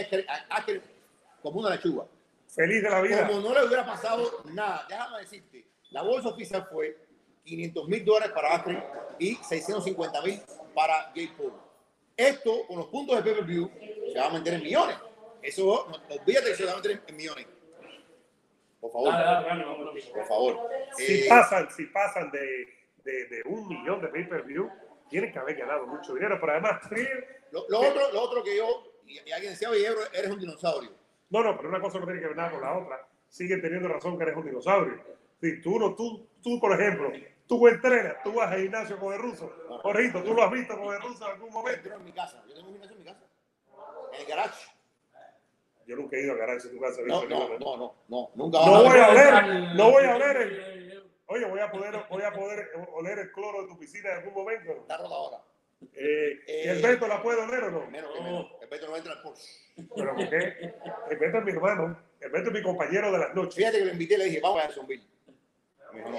Speaker 3: como una lechuga.
Speaker 2: Feliz de la vida.
Speaker 3: Como no le hubiera pasado nada. Déjame decirte, la bolsa oficial fue 500 mil dólares para Askren y 650 mil para Jay Paul. Esto, con los puntos de pay-per-view, se va a meter en millones. Eso, no, olvídate que se va a meter en millones. Por favor,
Speaker 1: Dale, dale, dale, vamos, vamos.
Speaker 3: por favor.
Speaker 2: si
Speaker 3: Eh,
Speaker 2: pasan, si pasan de, de, de un millón de pay-per-view, tienen que haber ganado mucho dinero. Pero además,
Speaker 3: lo, lo otro, lo otro que yo, y, y alguien decía, oye, eres un dinosaurio.
Speaker 2: no, no, pero una cosa no tiene que ver nada con la otra. Siguen teniendo razón que eres un dinosaurio. Si tú, no, tú, tú, por ejemplo, tú entrenas, tú vas al gimnasio con el ruso. Jorgito, tú lo has visto con el ruso en algún momento.
Speaker 3: Entro en mi casa. Yo tengo un gimnasio en mi casa. En el garage.
Speaker 2: Yo nunca he ido a garage en tu casa.
Speaker 3: No, no, no, no, no. Nunca
Speaker 2: No voy a
Speaker 3: ver.
Speaker 2: oler, no voy a oler el, oye, voy a poder, voy a poder oler el cloro de tu piscina en algún momento.
Speaker 3: Está rota ahora.
Speaker 2: Eh, ¿y ¿El
Speaker 3: Eh,
Speaker 2: Beto la puede oler o no?
Speaker 3: Menos menos. El Beto no entra al Porsche.
Speaker 2: Pero ¿por qué? El Beto es mi hermano, el Beto es mi compañero de las noches.
Speaker 3: Fíjate que lo invité y le dije, vamos a Jacksonville. Me dijo, no,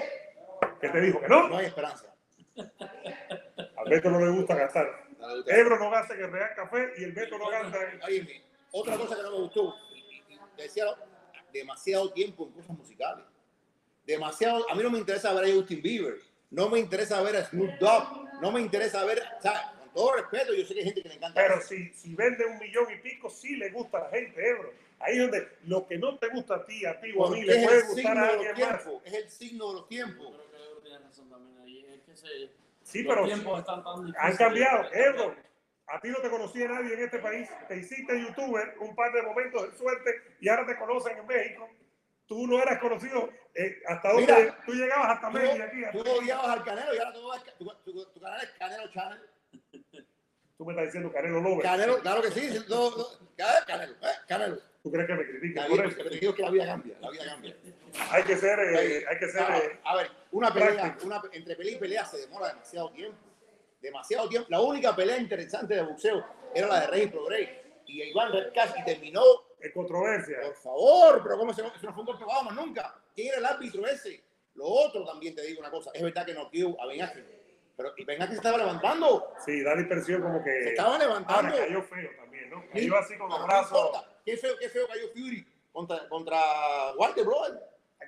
Speaker 2: que te dijo que no.
Speaker 3: no hay esperanza.
Speaker 2: Al Beto no le gusta gastar.
Speaker 3: No.
Speaker 2: Ebro no gasta en el Real Café y el Beto no gasta en...
Speaker 3: Otra cosa que no me gustó, decía, demasiado tiempo en cosas musicales. Demasiado. A mí no me interesa ver a Justin Bieber. No me interesa ver a Snoop Dogg. No me interesa ver. O sea, con todo respeto, yo sé que hay gente que le encanta.
Speaker 2: Pero si, si vende un millón y pico, sí le gusta a la gente, Ebro. Ahí es donde lo que no te gusta a ti, a ti o a mí, le puede gustar a alguien
Speaker 3: los
Speaker 2: más.
Speaker 3: Es el signo de los tiempos.
Speaker 1: Creo que Ebro tiene razón también ahí. Es que se,
Speaker 2: Sí,
Speaker 1: los
Speaker 2: pero
Speaker 1: tiempos están tan difíciles.
Speaker 2: han cambiado. Ebro, a ti no te conocía nadie en este país. Te hiciste youtuber un par de momentos de suerte y ahora te conocen en México. Tú no eras conocido eh, hasta donde tú llegabas hasta
Speaker 3: Tú,
Speaker 2: México aquí.
Speaker 3: tú odiabas al Canelo y ahora tú vas- tu, tu- tu canal es Canelo Channel.
Speaker 2: Tú me estás diciendo Canelo Lover.
Speaker 3: Canelo, claro que sí. sí, no, no, Canelo, eh, Canelo.
Speaker 2: ¿Tú crees que me critican por eso?
Speaker 3: te digo que la vida cambia, la vida cambia.
Speaker 2: Hay que ser, eh, hay que ser.
Speaker 3: Ah,
Speaker 2: eh,
Speaker 3: a ver, una pelea, una, entre pelea y pelea se demora demasiado tiempo. Demasiado tiempo. La única pelea interesante de boxeo era la de Rey Progrey. Y Iván casi terminó.
Speaker 2: en controversia.
Speaker 3: Por favor, pero ¿cómo se no, no fue un bajo más nunca? ¿Quién era el árbitro ese? Lo otro también te digo una cosa. Es verdad que noqueó a Ben. Pero y Ben Askren se estaba levantando.
Speaker 2: Sí, da la impresión como
Speaker 3: Se
Speaker 2: que.
Speaker 3: estaba
Speaker 2: Ahora
Speaker 3: levantando.
Speaker 2: cayó feo también, ¿no? Cayó así con los
Speaker 3: no
Speaker 2: brazos.
Speaker 3: importa. Qué feo, qué feo cayó Fury contra, contra Walter Brother.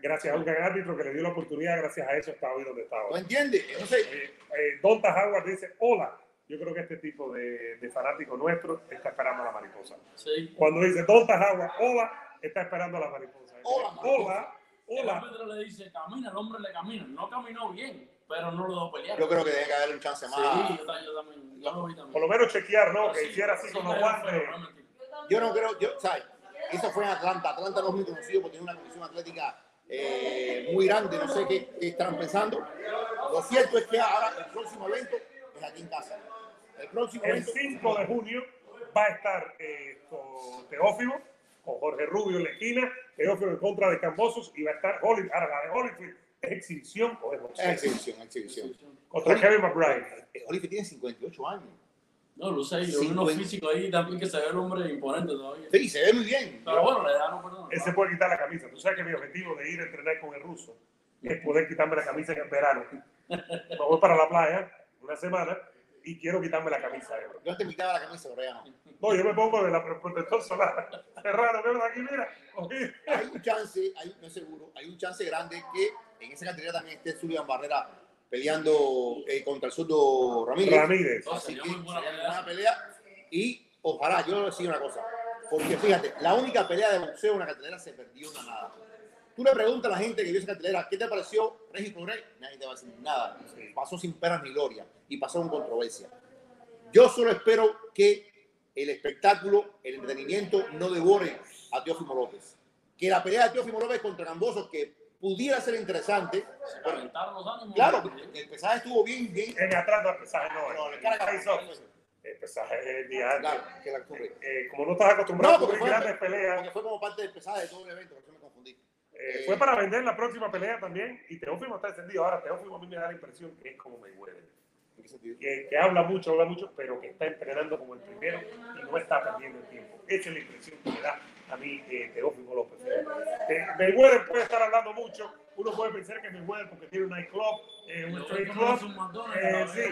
Speaker 2: Gracias a un gran árbitro que le dio la oportunidad, gracias a eso está hoy donde está
Speaker 3: ¿No
Speaker 2: ahora.
Speaker 3: entiendes? Entonces,
Speaker 2: Eh, eh, Donta Howard dice: Hola. Yo creo que este tipo de, de fanático nuestro está esperando a la mariposa.
Speaker 1: Sí.
Speaker 2: Cuando dice Donta Howard, hola, está esperando a la mariposa.
Speaker 3: Hola, mariposa.
Speaker 2: hola,
Speaker 1: El
Speaker 2: hola.
Speaker 1: árbitro le dice, camina, el hombre le camina. No caminó bien, pero no lo dejó pelear.
Speaker 3: yo creo que debe que haberle un chance
Speaker 1: Sí,
Speaker 3: más.
Speaker 1: yo, ta- yo también. Yo lo vi también.
Speaker 2: Por lo menos chequear, ¿no? Que
Speaker 1: Sí,
Speaker 2: hiciera así
Speaker 1: sí,
Speaker 2: con los guantes.
Speaker 3: Yo no creo, yo, ¿sabes? Eso fue en Atlanta. Atlanta no es muy conocido porque tiene una condición atlética eh, muy grande. No sé qué, qué estarán pensando. Lo cierto es que ahora el próximo evento es aquí en casa. El próximo
Speaker 2: El
Speaker 3: evento.
Speaker 2: 5 de junio va a estar eh, con Teófimo, con Jorge Rubio en la esquina, Teófimo en contra de Cambosos y va a estar Holyfield. Ahora la de Holyfield, exhibición o es.
Speaker 3: Exhibición, exhibición.
Speaker 2: Contra Kevin McBride.
Speaker 3: Eh, Holyfield tiene 58 años.
Speaker 1: No, luce ahí,
Speaker 3: Sí,
Speaker 1: unos
Speaker 3: güey.
Speaker 1: físicos ahí también que se ve el hombre imponente todavía.
Speaker 3: Sí, se ve muy bien.
Speaker 1: Pero bueno, la edad no perdona.
Speaker 2: Él se puede quitar la camisa. Tú sabes que mi objetivo de ir a entrenar con el ruso es poder quitarme la camisa en el verano. Me voy para la playa una semana y quiero quitarme la camisa. eh.
Speaker 3: Yo te quitaba la camisa, pero ya no.
Speaker 2: No, yo me pongo de la protector solar. Es raro, veo aquí, mira.
Speaker 3: Hay un chance, hay, no es seguro, hay un chance grande que en esa categoría también esté Zulian Barrera peleando eh, contra el surdo Ramírez.
Speaker 2: Ramírez.
Speaker 1: Oh,
Speaker 3: Así
Speaker 1: sería
Speaker 3: que
Speaker 1: muy buena
Speaker 3: sería
Speaker 1: pelea.
Speaker 3: buena pelea. Y ojalá, yo le voy a decir una cosa. Porque fíjate, la única pelea de boxeo en la cartelera se perdió una nada. Tú le preguntas a la gente que vio esa cartelera, ¿qué te pareció Regis Progrey? Nadie te va a decir nada.
Speaker 2: Sí.
Speaker 3: Pasó sin peras ni gloria y pasó con controversia. Yo solo espero que el espectáculo, el entretenimiento no devore a Teófimo López. Que la pelea de Teófimo López contra Gambosos, que pudiera ser interesante,
Speaker 1: Se calentaron los ánimos.
Speaker 3: claro, el pesaje estuvo bien, bien.
Speaker 2: En atrás no, el pesaje no.
Speaker 3: No,
Speaker 2: el
Speaker 3: le carga-.
Speaker 2: El pesaje es diario.
Speaker 3: Claro, que la cumple.
Speaker 2: Eh, como no estás acostumbrado
Speaker 3: No,
Speaker 2: a
Speaker 3: porque
Speaker 2: cubrir
Speaker 3: fue,
Speaker 2: grandes peleas,
Speaker 3: porque fue como parte del pesaje de todo el evento, por eso me confundí.
Speaker 2: eh, fue para vender la próxima pelea también. Y Teófimo está encendido. Ahora, Teófimo a mí me da la impresión que es como Mayweather.
Speaker 3: ¿En qué sentido?
Speaker 2: Que, que habla mucho, habla mucho, pero que está entrenando como el primero y no está perdiendo el tiempo. Esa es la impresión que me da a mí eh, Teófimo López. Eh, Mayweather puede estar hablando mucho. Uno puede pensar que Mayweather porque tiene un nightclub, eh, un straight club, Eh, sí,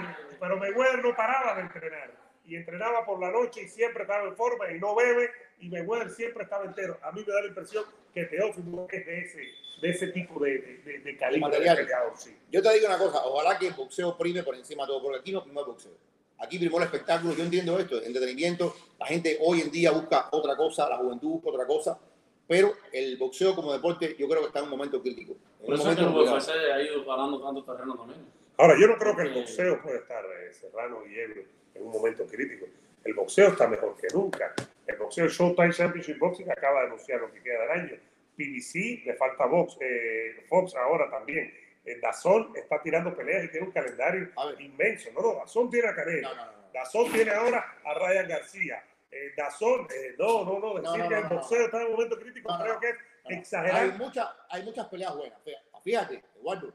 Speaker 2: pero Mayweather no paraba de entrenar y entrenaba por la noche y siempre estaba en forma y no bebe y Mayweather siempre estaba entero. A mí me da la impresión que Teófimo es de ese, de ese tipo de, de, de- de calibre de peleador. Sí.
Speaker 3: Yo te digo una cosa, ojalá que el boxeo prime por encima de todo, porque aquí no primó el boxeo. Aquí primó el espectáculo, yo entiendo esto, el entretenimiento, la gente hoy en día busca otra cosa, la juventud busca otra cosa, pero el boxeo como deporte yo creo que está en un momento crítico. En
Speaker 1: Por
Speaker 3: un
Speaker 1: eso es que el
Speaker 3: momento
Speaker 1: UFC ha ido ganando tanto terreno también.
Speaker 2: Ahora, yo no creo que el boxeo puede estar eh, Serrano y Ebro en un momento crítico. El boxeo está mejor que nunca. El boxeo Showtime Championship Boxing acaba de anunciar lo que queda del año. PBC, le falta Box, eh, Fox ahora también. Eh, Dazón está tirando peleas y tiene un calendario inmenso. No, no, Dazón tiene a Canelo.
Speaker 3: No, no, no.
Speaker 2: Dazón tiene ahora a Ryan García. Eh, Dazón, eh, no, no, no, decir
Speaker 3: No, no,
Speaker 2: que el
Speaker 3: no, no.
Speaker 2: boxeo está en un momento crítico creo
Speaker 3: no.
Speaker 2: que es exagerar.
Speaker 3: Hay, muchas hay muchas peleas buenas. Fíjate, Eduardo,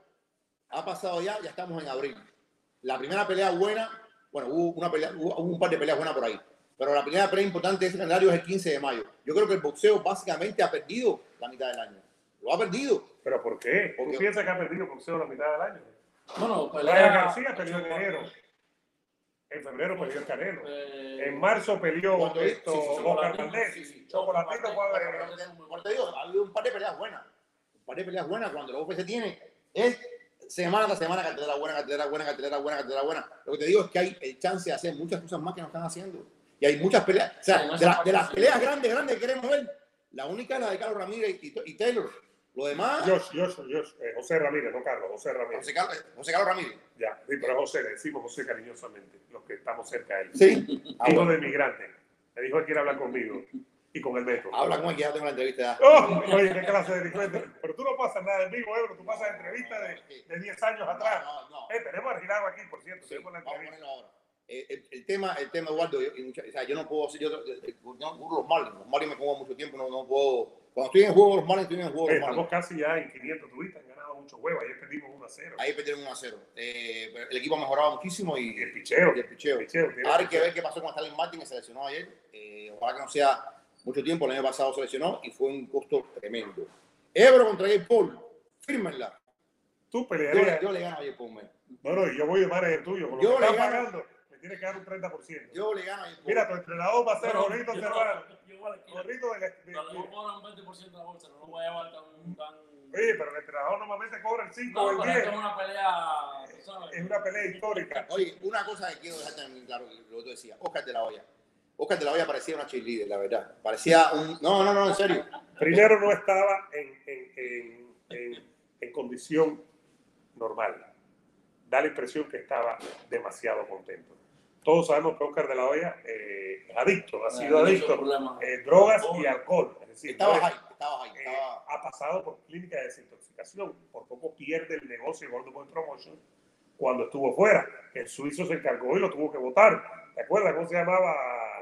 Speaker 3: ha pasado ya, ya estamos en abril. La primera pelea buena, bueno, hubo, una pelea, hubo un par de peleas buenas por ahí, pero la primera pelea importante de ese calendario es el 15 de mayo. Yo creo que el boxeo básicamente ha perdido la mitad del año. Lo ha perdido.
Speaker 2: ¿Pero por qué?
Speaker 3: Porque-
Speaker 2: ¿Tú piensas que ha perdido el boxeo la mitad del año?
Speaker 1: Bueno,
Speaker 2: Ryan
Speaker 1: pelea.
Speaker 2: García perdió en enero. En febrero peleó el Canelo.
Speaker 1: Eh,
Speaker 2: En marzo peleó
Speaker 3: Cuando-
Speaker 2: esto,
Speaker 3: sí, sí,
Speaker 2: Oscar
Speaker 1: Chocolatino,
Speaker 2: Valdés.
Speaker 3: sí, sí.
Speaker 2: Chocolatino fue
Speaker 3: te digo, ha habido un par de peleas buenas. Un par de peleas buenas cuando la UFC tiene es semana tras semana cartelera buena, cartelera buena, cartelera buena, cartelera buena. Lo que te digo es que hay el chance de hacer muchas cosas más que no están haciendo. Y hay muchas peleas. O sea,
Speaker 1: Sí, no
Speaker 3: de, la- de las peleas grandes, grandes que queremos ver, la única es la de Carlos Ramírez y, y Taylor. Lo demás,
Speaker 2: Josh, Josh, Josh, eh, José Ramírez, no Carlos, José Ramírez.
Speaker 3: José Carlos, José Carlos Ramírez.
Speaker 2: Ya, sí, pero José, le decimos José cariñosamente, los que estamos cerca de él.
Speaker 3: Sí. Ah,
Speaker 2: Hijo
Speaker 3: bueno.
Speaker 2: de inmigrante. Me dijo que quiere hablar conmigo y con el metro.
Speaker 3: Habla con él que ya tengo la entrevista.
Speaker 2: Oh, oye, qué clase de delincuente. Pero tú no pasas nada en vivo, Ebro. Tú pasas entrevistas de, de 10 años atrás.
Speaker 3: No, no, no.
Speaker 2: Eh, tenemos a Girado aquí, por cierto.
Speaker 3: Sí,
Speaker 2: tenemos la
Speaker 3: vamos a
Speaker 2: entrevista.
Speaker 3: ponerlo ahora. Eh, el, el tema, el tema, Eduardo, yo, y mucha- o sea, yo no puedo hacer, yo, yo, yo no los Marlins, los Marlins me pongo mucho tiempo, no, no puedo, cuando estoy en el juego los Marlins, estoy en el juego
Speaker 2: Eh,
Speaker 3: los
Speaker 2: estamos
Speaker 3: Marlins.
Speaker 2: casi ya en 500 turistas, han ganado mucho huevo. Ayer perdimos 1 a 0.
Speaker 3: Ahí perdieron 1 a 0. Eh, el equipo ha mejorado muchísimo y,
Speaker 2: Y el picheo.
Speaker 3: y el picheo.
Speaker 2: El picheo, tiene
Speaker 3: Ahora hay que ver qué pasó con Stalin Martin, que se lesionó ayer. Eh, ojalá que no sea mucho tiempo, el año pasado se lesionó y fue un costo tremendo. Ebro contra Jay Paul, fírmenla.
Speaker 2: Tú
Speaker 3: Yo,
Speaker 2: pelearías.
Speaker 3: le- yo le gano a Jay Paul, man.
Speaker 2: No, no, y yo voy de manager tuyo. Con lo
Speaker 3: Yo
Speaker 2: que
Speaker 3: le
Speaker 2: estás
Speaker 3: gano.
Speaker 2: pagando, me tienes que dar un 30%.
Speaker 3: Yo le gano a.
Speaker 2: Mira, tu entrenador va a ser Jorrito
Speaker 1: yo-
Speaker 2: Serrano. Jorrito de,
Speaker 1: Cuando yo cobro un 20% de la bolsa, no lo voy a llevar tan. tan...
Speaker 2: Oye, pero el entrenador normalmente cobra el 5 o el
Speaker 1: pero
Speaker 2: 10.
Speaker 1: esto es una pelea, tú sabes.
Speaker 2: Es una pelea histórica.
Speaker 3: Oye, una cosa que quiero dejar también claro, lo que tú decías, Oscar de la Hoya. Oscar de la Hoya parecía una cheerleader, la verdad. Parecía un... No, no, no, en serio.
Speaker 2: Primero no estaba en, en, en, en, en condición normal. Da la impresión que estaba demasiado contento. Todos sabemos que Oscar de la Hoya eh, es adicto, ha sido
Speaker 1: Muchos
Speaker 2: adicto a drogas y alcohol. Es decir,
Speaker 3: Estaba
Speaker 2: no es-
Speaker 3: high, estaba
Speaker 2: eh,
Speaker 3: estaba...
Speaker 2: ha pasado por clínica de desintoxicación. Por poco pierde el negocio de Golden Boy Promotion cuando estuvo fuera. El suizo se encargó y lo tuvo que votar. ¿Te acuerdas cómo se llamaba?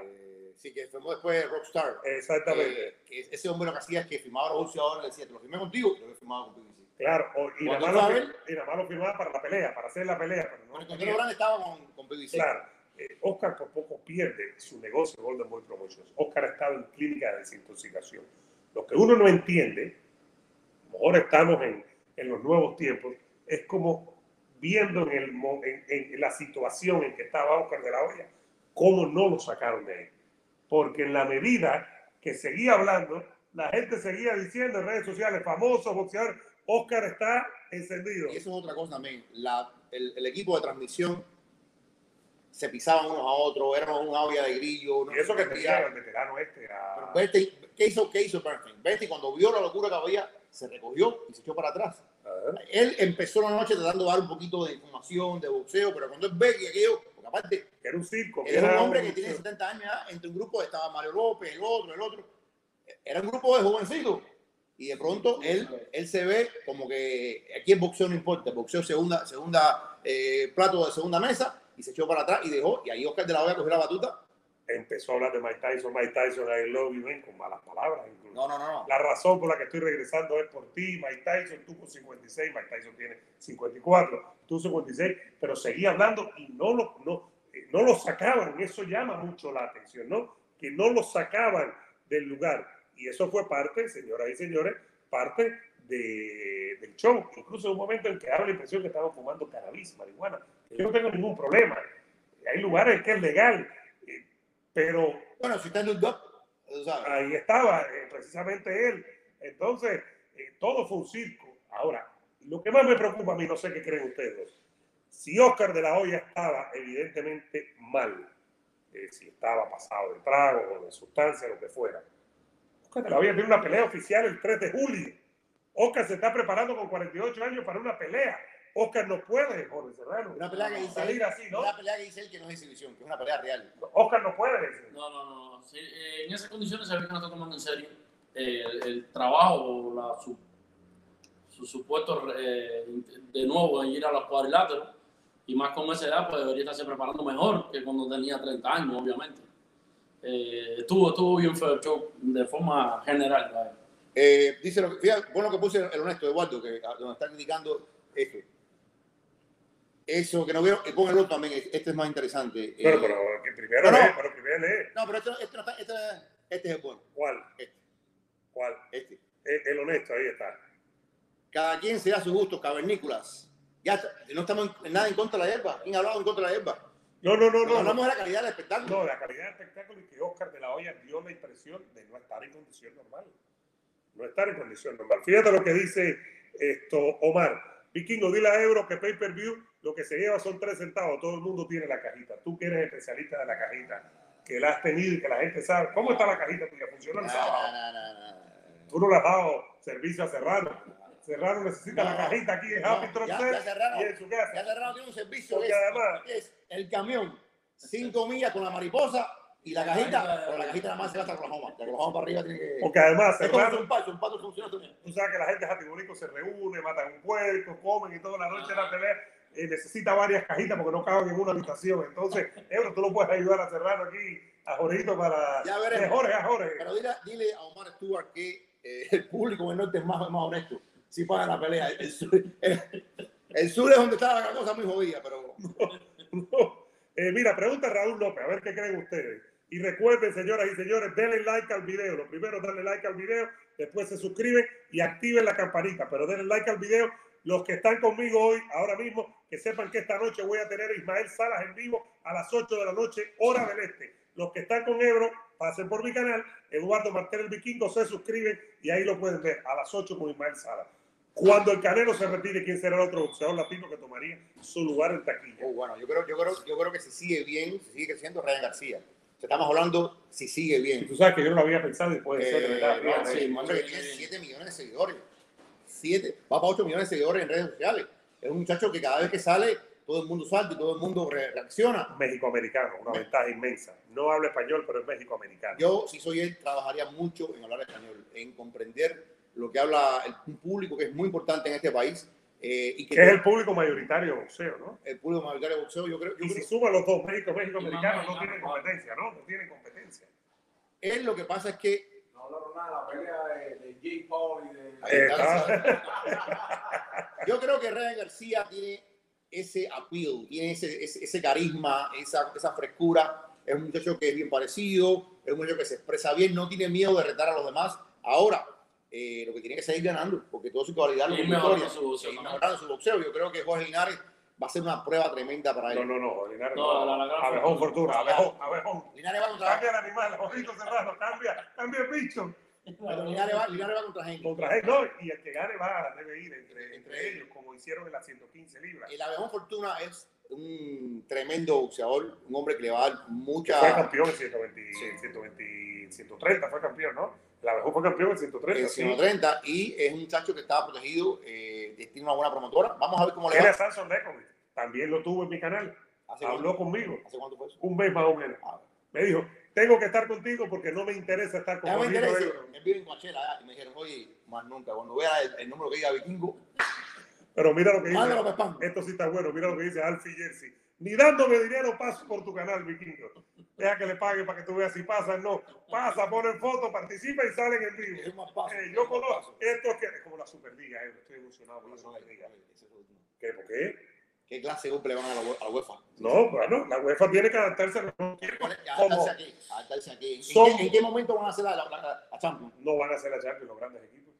Speaker 3: eh, sí, que firmó después Rockstar.
Speaker 2: Exactamente.
Speaker 3: Eh, que ese hombre lo que hacía es que firmaba los ahora le decía, te lo firmé contigo y lo había firmado con PBC.
Speaker 2: Claro, o- y, nada más lo, firmaba para la pelea, para hacer la pelea. Pero no
Speaker 3: Contero Grande estaba con, con PBC.
Speaker 2: Claro, eh, Oscar por poco pierde su negocio Golden Boy Promotions. Oscar ha estado en clínica de desintoxicación. Lo que uno no entiende, mejor estamos en, los nuevos tiempos, es como viendo en, la situación en que estaba Oscar de la Hoya, cómo no lo sacaron de ahí. Porque en la medida que seguía hablando, la gente seguía diciendo en redes sociales, famoso boxeador, Oscar está encendido.
Speaker 3: Y eso es otra cosa también. El equipo de transmisión se pisaban unos a otros, era una olla de grillo.
Speaker 2: Y eso que tenía el veterano este. a-
Speaker 3: Pero Bertie, ¿qué hizo, qué hizo Bernstein? Bertie cuando vio la locura que había, se recogió y se echó para atrás. Él empezó la noche tratando de dar un poquito de información, de boxeo, pero cuando él ve que aquello, porque aparte,
Speaker 2: era un circo.
Speaker 3: él es un
Speaker 2: era
Speaker 3: hombre que tiene 70 años, ya, entre un grupo estaba Mario López, el otro, el otro. Era un grupo de jovencitos. Y de pronto él, él se ve como que aquí el boxeo no importa, el boxeo segunda, segunda eh, plato de segunda mesa y se echó para atrás y dejó. Y ahí Oscar de la Hoya cogió la batuta.
Speaker 2: Empezó a hablar de Mike Tyson, Mike Tyson, I love you, ven, con malas palabras. incluso.
Speaker 3: No, no, no, no.
Speaker 2: La razón por la que estoy regresando es por ti, Mike Tyson, tú con 56, Mike Tyson tiene 54, tú 56, pero seguía hablando y no lo, no, eh, no lo sacaban. Eso llama mucho la atención, ¿no? Que no lo sacaban del lugar. Y eso fue parte, señoras y señores, parte de, del show. Incluso en un momento en que daba la impresión que estaban fumando cannabis, marihuana. Yo no tengo ningún problema. Hay lugares en que es legal, eh, pero
Speaker 3: Bueno, si está en sea,
Speaker 2: ahí estaba eh, precisamente él. Entonces, eh, todo fue un circo. Ahora, lo que más me preocupa a mí, no sé qué creen ustedes, si Oscar de la Hoya estaba evidentemente mal, eh, si estaba pasado de trago o de sustancia, lo que fuera, Oscar de la Hoya tiene una pelea oficial el 3 de julio. Oscar se está preparando con 48 años para una pelea. Oscar no puede, Jorge Serrano,
Speaker 3: una pelea que dice
Speaker 2: salir
Speaker 3: él,
Speaker 2: así, ¿no?
Speaker 3: una pelea que dice él que no es exhibición, que es una pelea real.
Speaker 2: Oscar no puede.
Speaker 1: No, no, no. Sí, eh, en esas condiciones se ve que no está tomando en serio eh, el, el trabajo o la, su, su supuesto eh, de nuevo en ir a los cuadriláteros. Y más con esa edad, pues debería estarse preparando mejor que cuando tenía 30 años, obviamente. Eh, estuvo, estuvo bien feo el show de forma general. vaya.
Speaker 3: Eh, dice lo que, fíjate, bueno que puse el honesto Eduardo, que ah, nos está criticando esto. Eso que no vieron, pon el otro también, este es más interesante.
Speaker 2: Pero,
Speaker 3: Eh,
Speaker 2: pero que primero
Speaker 3: no.
Speaker 2: lee, pero primero lee.
Speaker 3: No, pero este, este, no está- este, este es el bueno.
Speaker 2: ¿Cuál?
Speaker 3: Este,
Speaker 2: ¿Cuál?
Speaker 3: este.
Speaker 2: El, el honesto, ahí está.
Speaker 3: Cada quien se da su gusto, cavernícolas. Ya está, no estamos en nada en contra de la hierba. ¿Quién ha hablado en contra de la hierba?
Speaker 2: No, no, no,
Speaker 3: No,
Speaker 2: no.
Speaker 3: hablamos de la calidad del espectáculo.
Speaker 2: No, la calidad del espectáculo y que Oscar de la Hoya dio la impresión de no estar en condición normal. No estar en condición normal. Fíjate lo que dice esto Omar. Vikingo, dile a Euro que pay per view lo que se lleva son tres centavos. Todo el mundo tiene la cajita. Tú que eres especialista de la cajita, que la has tenido y que la gente sabe. ¿Cómo está la cajita tuya? ¿Funciona el
Speaker 3: No,
Speaker 2: sábado?
Speaker 3: no, no.
Speaker 2: Tú no le has dado servicio a Serrano. Serrano necesita la cajita aquí en Happy
Speaker 3: Serrano-
Speaker 2: y en su casa.
Speaker 3: Ya Serrano tiene un servicio
Speaker 2: Porque
Speaker 3: es,
Speaker 2: además-
Speaker 3: es el camión, cinco millas con la mariposa y la cajita, pero la cajita nada más se va hasta Oklahoma. De Oklahoma para arriba tiene que...
Speaker 2: Porque además
Speaker 3: Es como
Speaker 2: Serrano
Speaker 3: un pato, un pato funciona también.
Speaker 2: Tú sabes que la gente de se reúne, matan un puerco, comen y toda la noche en la pelea. eh, necesita varias cajitas porque no caben en una habitación. Entonces, Ebro, tú lo puedes ayudar a Serrano aquí, a Jorgito para.
Speaker 3: Ya veremos.
Speaker 2: Eh, Jorge, a Jorge.
Speaker 3: Pero dile, dile a Omar Stewart que eh, el público del norte es más, más honesto. Si paga la pelea. El sur, el- el sur es donde está la cosa muy jodida, pero
Speaker 2: No. Eh, mira, pregunta Raúl López, a ver qué creen ustedes. Y recuerden, señoras y señores, denle like al video. Lo primero, darle like al video, después se suscriben y activen la campanita. Pero denle like al video. Los que están conmigo hoy, ahora mismo, que sepan que esta noche voy a tener a Ismael Salas en vivo a las 8 de la noche, hora del este. Los que están con Ebro, pasen por mi canal, Eduardo Martel el Vikingo, se suscriben y ahí lo pueden ver a las 8 con Ismael Salas. Cuando el Canelo se retire, ¿quién será el otro boxeador latino que tomaría su lugar en taquilla?
Speaker 3: oh, bueno, yo creo, yo, creo, yo creo que si sigue bien, si sigue creciendo, Ryan García. Estamos hablando si sigue bien.
Speaker 2: Tú sabes que yo no lo había pensado y puede ser, de
Speaker 3: Eh,
Speaker 2: verdad.
Speaker 3: no, sí, un hombre que tiene 7 millones de seguidores. 7, va para 8 millones de seguidores en redes sociales. Es un muchacho que cada vez que sale, todo el mundo salta y todo el mundo re- reacciona.
Speaker 2: México-americano, una ventaja inmensa. No habla español, pero es México-americano.
Speaker 3: Yo, si soy él, trabajaría mucho en hablar español, en comprender lo que habla el, un público que es muy importante en este país. Eh, y que
Speaker 2: Que es el público mayoritario de boxeo, ¿no?
Speaker 3: el público mayoritario de boxeo, yo creo, yo
Speaker 2: Y si
Speaker 3: creo
Speaker 2: suman los dos, México, México-americano,
Speaker 1: Y
Speaker 2: no tienen
Speaker 1: americano.
Speaker 2: competencia, ¿no? No tienen competencia.
Speaker 3: él lo que pasa es que
Speaker 4: No hablaron nada de la pelea de, de Jake Paul y de.
Speaker 3: Ahí
Speaker 2: Eh,
Speaker 3: está.
Speaker 2: está-
Speaker 3: yo creo que Ryan García tiene ese appeal, tiene ese, ese, ese carisma, esa, esa frescura. Es un muchacho que es bien parecido, es un muchacho que se expresa bien, no tiene miedo de retar a los demás. Ahora, eh, lo que tiene que seguir ganando, porque todo su que
Speaker 1: Y
Speaker 3: con
Speaker 1: mejorando
Speaker 3: victoria,
Speaker 1: su boxeo
Speaker 3: mejorando su boxeo. Yo creo que Jorge Linares va a ser una prueba tremenda para él.
Speaker 2: No, no, no, Linares
Speaker 1: No,
Speaker 2: no.
Speaker 1: la- la gran
Speaker 2: Abejón
Speaker 1: fortuna.
Speaker 2: Abejón, Abejón.
Speaker 3: Linares va contra,
Speaker 2: Cambia el animal, Jorgito Serrano, cambia, cambia el bicho.
Speaker 3: pero Linares va, Linares va contra Henry.
Speaker 2: Contra él, no, y el que gane va, debe ir entre, entre
Speaker 3: Entre
Speaker 2: ellos, como hicieron en las 115 libras.
Speaker 3: El Abejón Fortuna es un tremendo boxeador, un hombre que le va a dar mucha...
Speaker 2: Fue campeón en 120,
Speaker 3: Sí.
Speaker 2: 120, 130, fue campeón, ¿no? Abejón fue campeón en 130.
Speaker 3: en
Speaker 2: sí.
Speaker 3: 130 y es un muchacho que estaba protegido, eh, tiene una buena promotora. Vamos a ver cómo le va.
Speaker 2: Samson Lekovic, también lo tuvo en mi canal.
Speaker 3: ¿Hace
Speaker 2: Habló
Speaker 3: cuánto,
Speaker 2: conmigo,
Speaker 3: ¿Hace cuánto fue eso?
Speaker 2: un mes más o menos.
Speaker 3: Ah,
Speaker 2: Me dijo, tengo que estar contigo porque no me interesa estar con. Ebro".
Speaker 3: Él vive en Coachella y me dijeron, oye, más nunca, cuando vea el, el número que diga Vikingo,
Speaker 2: Pero mira lo que dice.
Speaker 3: spam.
Speaker 2: Esto sí está bueno. Mira lo que dice Alfie Jersey. Ni dándome dinero paso por tu canal, vikingo. Deja que le pague para que tú veas si pasa no. Pasa, ponen foto, participa y salen en vivo.
Speaker 3: Es más paso.
Speaker 2: Eh, yo conozco. Esto es, que, es como la Superliga. eh, Estoy emocionado con la Superliga. ¿Qué? ¿Por qué?
Speaker 3: ¿Qué clase de golpe le van a la, a la UEFA?
Speaker 2: No, bueno, la UEFA tiene que adaptarse a lo que quiere.
Speaker 3: Adaptarse aquí, adaptarse aquí. ¿En,
Speaker 2: Son-
Speaker 3: qué, en qué momento van a hacer la, la, la- la Champions?
Speaker 2: no van a ser la Champions los grandes equipos.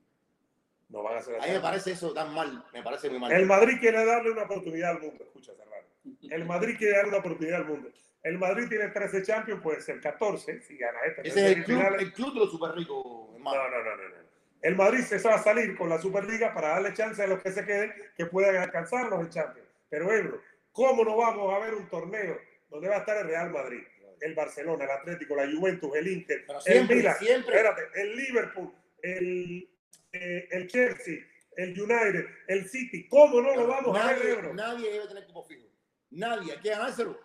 Speaker 2: No van a ser la
Speaker 3: A mí me
Speaker 2: Champions.
Speaker 3: parece eso tan mal, me parece muy mal.
Speaker 2: El Madrid quiere darle una oportunidad al mundo. Escucha, Serrano. El Madrid quiere darle una oportunidad al mundo. El Madrid tiene 13 Champions, puede ser 14 si gana este.
Speaker 3: Ese es el club, el club de los super ricos, hermano.
Speaker 2: No, no, no, no, no. El Madrid se va a salir con la Superliga para darle chance a los que se queden que puedan alcanzarlos en Champions. Pero Ebro, ¿cómo no vamos a ver un torneo donde va a estar el Real Madrid, el Barcelona, el Atlético, la Juventus, el Inter, el Milan,
Speaker 3: siempre.
Speaker 2: espérate, el Liverpool, el, eh, el Chelsea, el United, el City? ¿Cómo no lo vamos a ver, Ebro?
Speaker 3: nadie debe tener cupo fijo. Nadie, hay que ganárselo.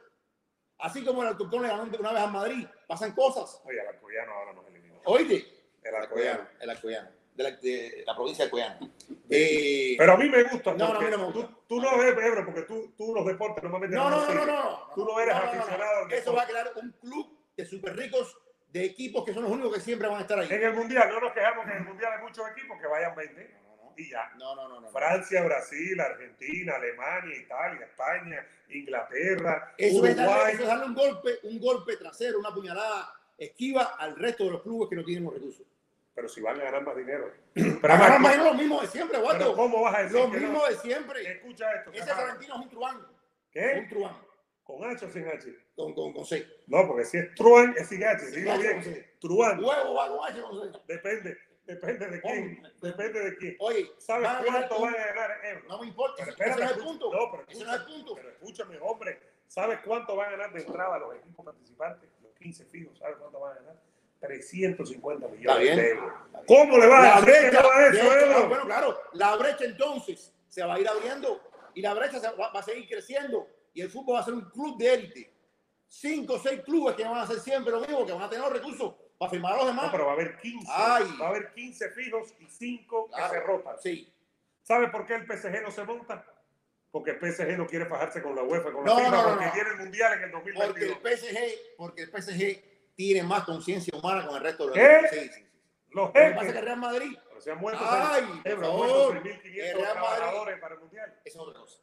Speaker 3: Así como el Alcorcón le ganó una vez a Madrid, pasan cosas.
Speaker 2: Oye, el Alcoyano ahora nos eliminó.
Speaker 3: Oíste,
Speaker 2: El Alcoyano.
Speaker 3: el Alcoyano, de la, de la provincia de Alcoyano. Eh,
Speaker 2: Pero a mí me gusta.
Speaker 3: No, no, a
Speaker 2: porque
Speaker 3: mí no me gusta.
Speaker 2: Tú, tú no ves, Ebro, porque tú, tú los deportes normalmente
Speaker 3: no, no, no, no, no.
Speaker 2: Tú no eres
Speaker 3: no,
Speaker 2: aficionado
Speaker 3: Eso va a crear un club de super ricos, de equipos que son los únicos que siempre van a estar ahí.
Speaker 2: En el Mundial, no nos quejamos que en el Mundial hay muchos equipos que vayan 20 y ya.
Speaker 3: No, no, no, no.
Speaker 2: Francia, Brasil, Argentina, Alemania, Italia, España, Inglaterra,
Speaker 3: Eso es, darle, eso es darle un golpe, un golpe trasero, una puñalada esquiva al resto de los clubes que no tienen los recursos.
Speaker 2: Pero si van a ganar más dinero.
Speaker 3: Pero
Speaker 2: Pero,
Speaker 3: ahora
Speaker 2: además,
Speaker 3: imagino lo mismo de siempre,
Speaker 2: pero
Speaker 3: guato.
Speaker 2: ¿cómo vas a decir
Speaker 3: Lo
Speaker 2: que
Speaker 3: mismo
Speaker 2: no?
Speaker 3: de siempre.
Speaker 2: Escucha esto.
Speaker 3: Ese. Florentino es un truán.
Speaker 2: ¿Qué?
Speaker 3: Un truán.
Speaker 2: ¿Con H o sin H?
Speaker 3: con, con, con C.
Speaker 2: No, porque si es Truan es sin H.
Speaker 3: Sin
Speaker 2: Dilo
Speaker 3: H,
Speaker 2: bien. Truan.
Speaker 3: Huevo va con H, con C.
Speaker 2: Depende. Depende de quién. Depende de quién.
Speaker 3: Oye,
Speaker 2: ¿Sabes cuánto van a ganar euros?
Speaker 3: No me importa,
Speaker 2: Pero
Speaker 3: ese
Speaker 2: espérate,
Speaker 3: no es el
Speaker 2: escucha-
Speaker 3: punto.
Speaker 2: No, pero
Speaker 3: ese no es el
Speaker 2: escucha-
Speaker 3: punto.
Speaker 2: Pero escúchame, hombre. ¿Sabes cuánto van a ganar de entrada los equipos participantes? Los 15 fijos. ¿Sabes cuánto van a ganar? 350
Speaker 3: Está
Speaker 2: millones de euros. ¿Cómo le va a
Speaker 3: brecha,
Speaker 2: a eso,
Speaker 3: ah, bueno, claro, la brecha entonces se va a ir abriendo y la brecha va a seguir creciendo y el fútbol va a ser un club de élite. Cinco o seis clubes que van a hacer siempre lo mismo, que van a tener los recursos para firmar a los demás.
Speaker 2: No, pero va a haber 15.
Speaker 3: Ay.
Speaker 2: Va a haber 15 fijos y 5
Speaker 3: Claro,
Speaker 2: que se rotan.
Speaker 3: Sí.
Speaker 2: ¿Sabe por qué el PSG no se monta? Porque el PSG no quiere fajarse con la UEFA, con la
Speaker 3: No,
Speaker 2: FIFA,
Speaker 3: no,
Speaker 2: porque tiene el Mundial en el
Speaker 3: Porque
Speaker 2: 2022.
Speaker 3: el PSG, porque el PSG tiene más conciencia humana con el resto de los
Speaker 2: ¿Qué?
Speaker 3: Sí, sí, sí.
Speaker 2: Los
Speaker 3: Lo que pasa es que
Speaker 2: jefes.
Speaker 3: Real Madrid,
Speaker 2: Pero se han muerto
Speaker 3: Ay, por favor.
Speaker 2: muerto 6.500
Speaker 3: El Real Madrid.
Speaker 2: trabajadores para el Mundial.
Speaker 3: eso es otra cosa.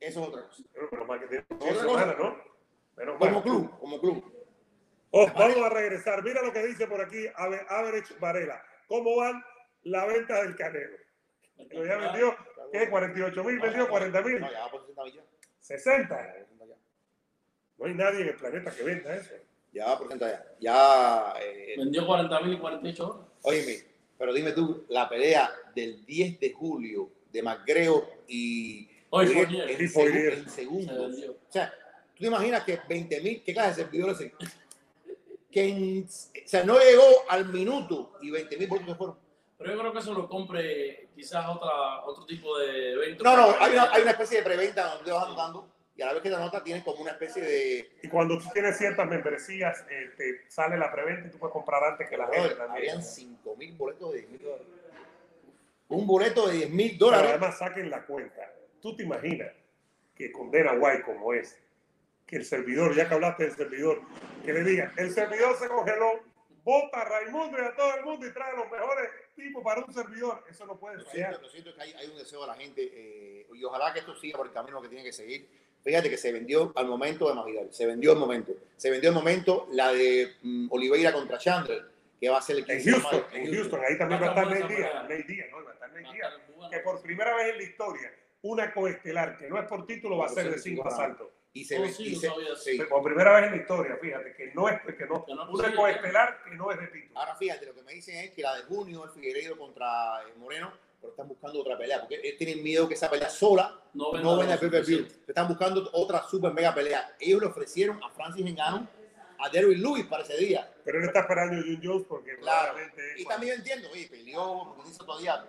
Speaker 3: Eso es otra cosa.
Speaker 2: Pero menos mal que tiene
Speaker 3: Otra cosa.
Speaker 2: humana, ¿no? Menos
Speaker 3: Como
Speaker 2: mal.
Speaker 3: club, como club.
Speaker 2: Oh, vamos a regresar. Mira lo que dice por aquí Ave- Average Varela. ¿Cómo van la venta del Canelo? Lo ya vendió, ¿qué? 48 mil, vendió 40 mil.
Speaker 3: No, ya va por 60 millones.
Speaker 2: 60. No hay nadie en el planeta que venda eso.
Speaker 3: Ya va por 60 ya. Ya. eh,
Speaker 1: Vendió 40 mil y 48 horas.
Speaker 3: Óyeme, pero dime tú, la pelea del 10 de julio de McGregor y
Speaker 1: Hoy fue
Speaker 3: en,
Speaker 1: ayer.
Speaker 3: en
Speaker 2: Sí, fue
Speaker 3: segu-
Speaker 2: ayer.
Speaker 3: en
Speaker 1: Se.
Speaker 3: O sea, tú te imaginas que 20 mil, ¿qué clase de servidores? Que en- o sea, no llegó al minuto y 20 mil votos se fueron.
Speaker 1: Pero yo creo que eso lo compre quizás otra, otro tipo de evento.
Speaker 3: No, no, hay una, hay una especie de preventa donde vas anotando y a la vez que te anotas tienes como una especie de...
Speaker 2: Y cuando tú tienes ciertas membresías, eh, te sale la preventa y tú puedes comprar antes que la gente también.
Speaker 3: habían 5 mil boletos de 10 mil dólares. Un boleto de 10 mil
Speaker 2: Pero
Speaker 3: dólares.
Speaker 2: además saquen la cuenta. Tú te imaginas que condena White como es, que el servidor, ya que hablaste del servidor, que le diga, el servidor se congeló, vota a Raimundo y a todo el mundo y trae los mejores tipos para un servidor. Eso no puede
Speaker 3: Lo
Speaker 2: fallar.
Speaker 3: siento, lo siento que hay, hay un deseo de la gente eh, y ojalá que esto siga por el camino que tiene que seguir. Fíjate que se vendió al momento de Masvidal, se vendió al momento. Se vendió al momento la de mm, Oliveira contra Chandler, que va a ser el
Speaker 2: En
Speaker 3: 15 de
Speaker 2: Houston,
Speaker 3: mayo.
Speaker 2: en Houston, ahí también va a estar Ney Díaz. Ney Díaz, ¿no? Va a estar Ney Díaz. Que por primera vez en la historia, una coestelar que no es por título va a ser de cinco asaltos.
Speaker 3: Y se,
Speaker 1: Oh, sí,
Speaker 3: y se- sí.
Speaker 2: Por primera vez en la historia, fíjate, que no es, que no,
Speaker 1: Que no
Speaker 2: una coestelar que no es de título.
Speaker 3: Ahora fíjate, lo que me dicen es que la de junio es Figueiredo contra eh, Moreno, pero están buscando otra pelea, porque ellos tienen miedo que esa pelea sola
Speaker 1: No venda
Speaker 3: no el. Están buscando otra super mega pelea. Ellos le ofrecieron a Francis Ngannou, a Derrick Lewis para ese día.
Speaker 2: Pero él está esperando a Jones porque
Speaker 3: Claro. Y también entiendo, oye, peleó, porque dice todavía,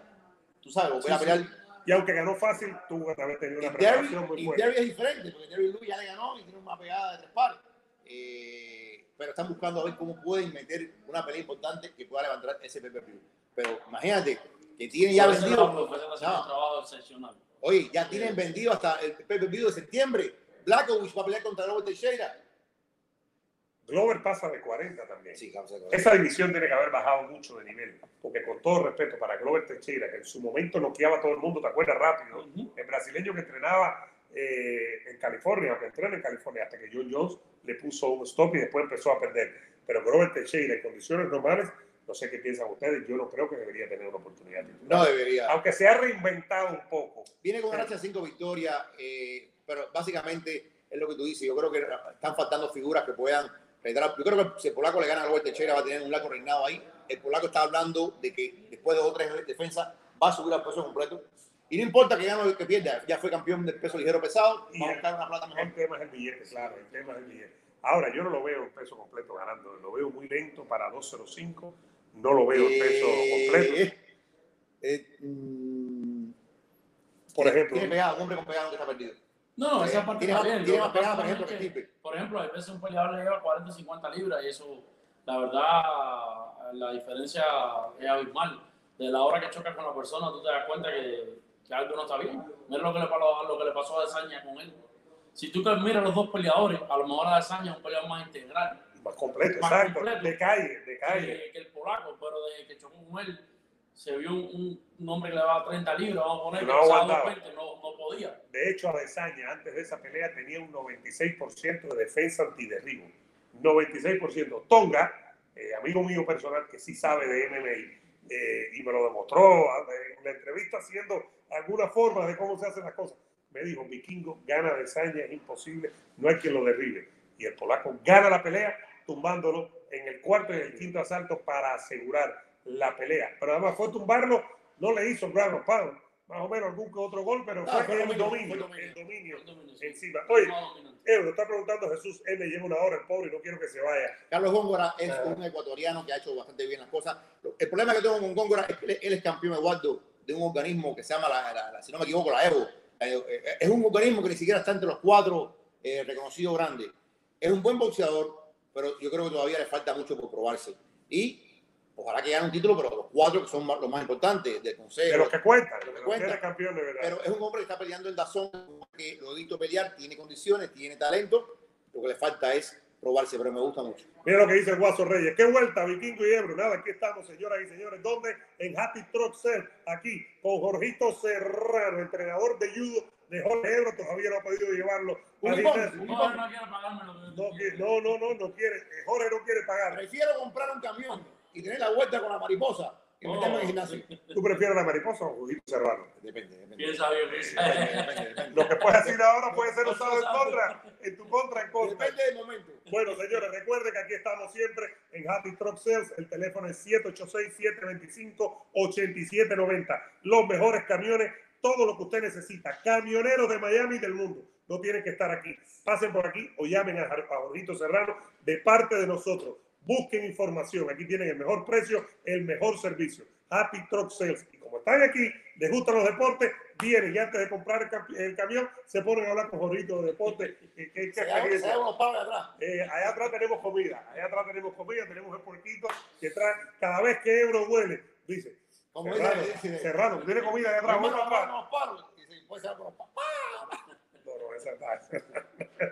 Speaker 3: tú sabes, volver a
Speaker 1: Sí,
Speaker 3: pelear.
Speaker 2: Y aunque ganó fácil, tuvo que haber tenido
Speaker 3: Y
Speaker 2: una preparación muy
Speaker 3: y
Speaker 2: fuerte.
Speaker 3: Derrick es diferente, porque Derrick Lewis ya le ganó y tiene una pegada de tres pares. Eh, pero están buscando a ver cómo pueden meter una pelea importante que pueda levantar ese pay-per-view. Pero imagínate que tiene ya vendido. No. Oye, ya tienen vendido hasta el pay-per-view de septiembre. Blackovich va a pelear contra Robert Teixeira.
Speaker 2: Glover pasa de 40 también.
Speaker 3: Sí, claro, claro.
Speaker 2: Esa división tiene que haber bajado mucho de nivel. Porque con todo respeto para Glover Teixeira, que en su momento noqueaba a todo el mundo, ¿te acuerdas? Rápido.
Speaker 1: Ujú.
Speaker 2: El brasileño que entrenaba eh, en California, o que entrena en California, hasta que John Jones le puso un stop y después empezó a perder. Pero Glover Teixeira, en condiciones normales, no sé qué piensan ustedes, yo no creo que debería tener una oportunidad titular.
Speaker 3: No debería.
Speaker 2: Aunque se ha reinventado un poco.
Speaker 3: Viene con racha cinco victorias, eh, pero básicamente es lo que tú dices. Yo creo que están faltando figuras que puedan reiterar. Yo creo que si el polaco le gana a Robert Teixeira va a tener un largo reinado ahí. El polaco está hablando de que después de dos o tres defensas va a subir al peso completo. Y no importa que gane o que pierda, ya fue campeón del peso ligero pesado,
Speaker 2: Y
Speaker 3: va a
Speaker 2: el-
Speaker 3: buscar una plata
Speaker 2: El
Speaker 3: mejor.
Speaker 2: tema es el billete, claro, el tema es el billete. Ahora, yo no lo veo en peso completo ganando, lo veo muy lento para 205, no lo veo en peso completo.
Speaker 3: Eh, eh, mm,
Speaker 2: Por ejemplo,
Speaker 3: Tiene pegada, un hombre con pegada que está perdido.
Speaker 1: No, esa parte
Speaker 3: tiene
Speaker 1: está
Speaker 3: más-
Speaker 1: bien.
Speaker 3: tiene más
Speaker 1: que
Speaker 3: pegada, por ejemplo, que Stipe.
Speaker 1: Por ejemplo, hay veces un peleador le lleva 40, 50 libras y eso, la verdad, la diferencia es abismal. De la hora que chocas con la persona, tú te das cuenta que, que algo no está bien. Mira lo que le, pasó- lo que le pasó a Desaña con él. Si tú que miras los dos peleadores, a lo mejor a Desaña es un peleador más integral
Speaker 2: más completo,
Speaker 1: más
Speaker 2: exacto,
Speaker 1: completo.
Speaker 2: de calle, de calle.
Speaker 1: que, que el polaco, pero desde que chocó con él, se vio un, un, hombre que le daba 30 libras, vamos a poner,
Speaker 2: No
Speaker 1: que pesaba
Speaker 2: aguantaba.
Speaker 1: 220, no, no podía.
Speaker 2: De hecho, Adesanya antes de esa pelea tenía un 96% de defensa antiderribo. 96%. Tonga, eh, amigo mío personal que sí sabe de MMA, eh, y me lo demostró eh, en la entrevista haciendo alguna forma de cómo se hacen las cosas. me dijo, Vikingo gana de saña, es imposible, no hay quien lo derribe. Y el polaco gana la pelea tumbándolo en el cuarto y el quinto asalto para asegurar la pelea. Pero además fue tumbarlo, no le hizo ground pound, más o menos algún que otro gol, pero
Speaker 3: Ah,
Speaker 2: fue
Speaker 3: fue
Speaker 2: el
Speaker 3: dominio,
Speaker 2: dominio,
Speaker 3: fue dominio.
Speaker 2: el dominio
Speaker 1: El dominio, sí.
Speaker 2: encima. Oye. Euro, está preguntando Jesús M, lleva una hora el pobre y no quiero que se vaya.
Speaker 3: Carlos Góngora es
Speaker 2: Ah.
Speaker 3: un ecuatoriano que ha hecho bastante bien las cosas. El problema que tengo con Góngora es que él- él es campeón Eduardo de un organismo que se llama, la, la- la- si no me equivoco, la EVO. La- eh, Es un organismo que ni siquiera está entre los cuatro eh, reconocidos grandes. Es un buen boxeador, pero yo creo que todavía le falta mucho por probarse. Y ojalá que gane un título, pero los cuatro que son más- los más importantes del consejo.
Speaker 2: De los que cuentan, de los que
Speaker 3: cuentan.
Speaker 2: campeón de verdad.
Speaker 3: Pero es un hombre que está peleando en Dazón, que lo he visto pelear, tiene condiciones, tiene talento. Lo que le falta es probarse, pero me gusta mucho.
Speaker 2: Mira lo que dice el Guaso Reyes. Qué vuelta, Vikingo y Ebro. Nada, aquí estamos, señoras y señores. ¿Dónde? En Happy Truck Cell, aquí, con Jorgito Serrano, entrenador de judo de Jorge Ebro. Todavía no ha podido llevarlo
Speaker 1: No, no
Speaker 2: No, no, quiere. Jorge no quiere pagar.
Speaker 3: Prefiero comprar un camión y tener la vuelta con la mariposa que meterme en el gimnasio.
Speaker 2: ¿Tú prefieres la mariposa o Jorgito Serrano?
Speaker 3: Depende, depende.
Speaker 1: Piensa bien, piensa
Speaker 3: Depende,
Speaker 1: bien.
Speaker 3: depende, depende.
Speaker 2: Lo que puedes decir ahora puede ser usado en contra, en tu contra, en contra.
Speaker 3: Depende del momento.
Speaker 2: Bueno, señores, recuerden que aquí estamos siempre en Happy Truck Sales. El teléfono es 786-725-8790. Los mejores camiones, todo lo que usted necesita. Camioneros de Miami y del mundo. No tienen que estar aquí. Pasen por aquí o llamen a Jorgito Serrano de parte de nosotros. Busquen información. Aquí tienen el mejor precio, el mejor servicio. Happy Truck Sales. Y como están aquí, les gustan los deportes, vienen y antes de comprar el, cam- el camión, se ponen a hablar con Jorgito de deporte. ¿Qué, qué, qué
Speaker 3: atrás.
Speaker 2: Eh, allá atrás tenemos comida, allá atrás tenemos comida, tenemos el puerquito que trae, cada vez que Ebro huele, dice,
Speaker 3: Como
Speaker 2: Serrano,
Speaker 3: dice- dice-
Speaker 2: Serrano, tiene comida allá atrás. No, no, está.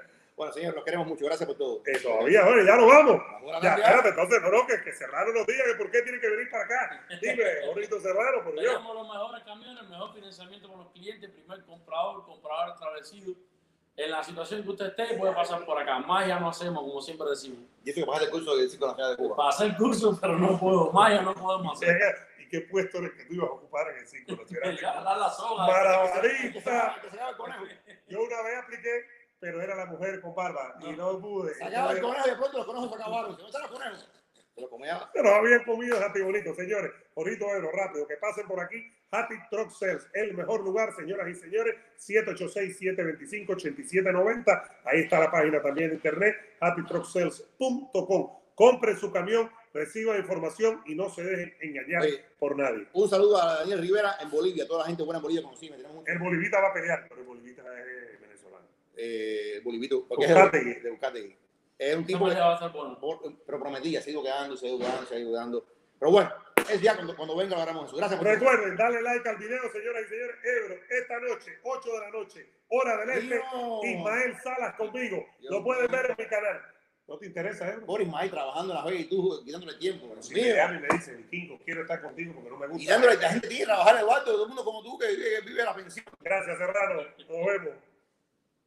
Speaker 3: Bueno, señor, los queremos mucho. Gracias por todo.
Speaker 2: Eh, todavía, oye, ya nos vamos. Ya, espérate, entonces, no, no, que, que Serrano nos diga que por qué tiene que venir para acá. Dime, Jorito Serrano, por Dios.
Speaker 1: Tenemos los mejores camiones, el mejor financiamiento con los clientes, primer comprador, comprador establecido. En la situación que usted esté, puede pasar por acá. Más ya no hacemos, como siempre decimos.
Speaker 3: Y eso que pasa el curso Circo Nacional de Cuba.
Speaker 1: Para hacer curso, pero no puedo. Más ya no podemos hacer.
Speaker 2: ¿Y qué puesto eres que tú ibas a ocupar en el Círculo Nacional?
Speaker 1: Ya, dar la soga.
Speaker 3: El conejo.
Speaker 2: Yo una vez apliqué, pero era la mujer con barba y no pude.
Speaker 3: Se acaba el conejo y de pronto los conejos se acabaron. ¿Dónde están los conejos? Se lo comía.
Speaker 2: Pero habían comido Happy Bonito, señores. Jorito Ebro, rápido, que pasen por aquí. Happy Truck Sales, el mejor lugar, señoras y señores. 786-725-8790. Ahí está la página también de internet, happytrucksales.com. Compren su camión, reciban información y no se dejen engañar
Speaker 3: Oye.
Speaker 2: por nadie.
Speaker 3: Un saludo a Daniel Rivera en Bolivia. Toda la gente buena en Bolivia conocida.
Speaker 2: El Bolivita va a pelear, pero el Bolivita es venezolano.
Speaker 3: Eh, Bolivito. porque es de, de Ucategui. Es un tipo por- pero prometía, se ha ido quedando, se ha ido quedando, se ha ido quedando. Pero bueno, es ya cuando, cuando venga lo haremos eso. Gracias por.
Speaker 2: Recuerden, darle like al video, señoras y señores. Ebro, esta noche, 8 de la noche, hora del este.
Speaker 3: Dios.
Speaker 2: Ismael Salas conmigo.
Speaker 3: Dios
Speaker 2: Lo pueden ver en mi canal. ¿No te interesa, Ebro?
Speaker 3: Boris May trabajando en la Vega y tú quitándole tiempo.
Speaker 2: Si
Speaker 3: Mío.
Speaker 2: me llama y me dice, Vikingo, quiero estar contigo porque no me
Speaker 3: Y
Speaker 2: gusta.
Speaker 3: dándole, la gente tiene que trabajar en el barrio, todo el mundo como tú que, que vive la pensión.
Speaker 2: Gracias, Serrano. Nos vemos.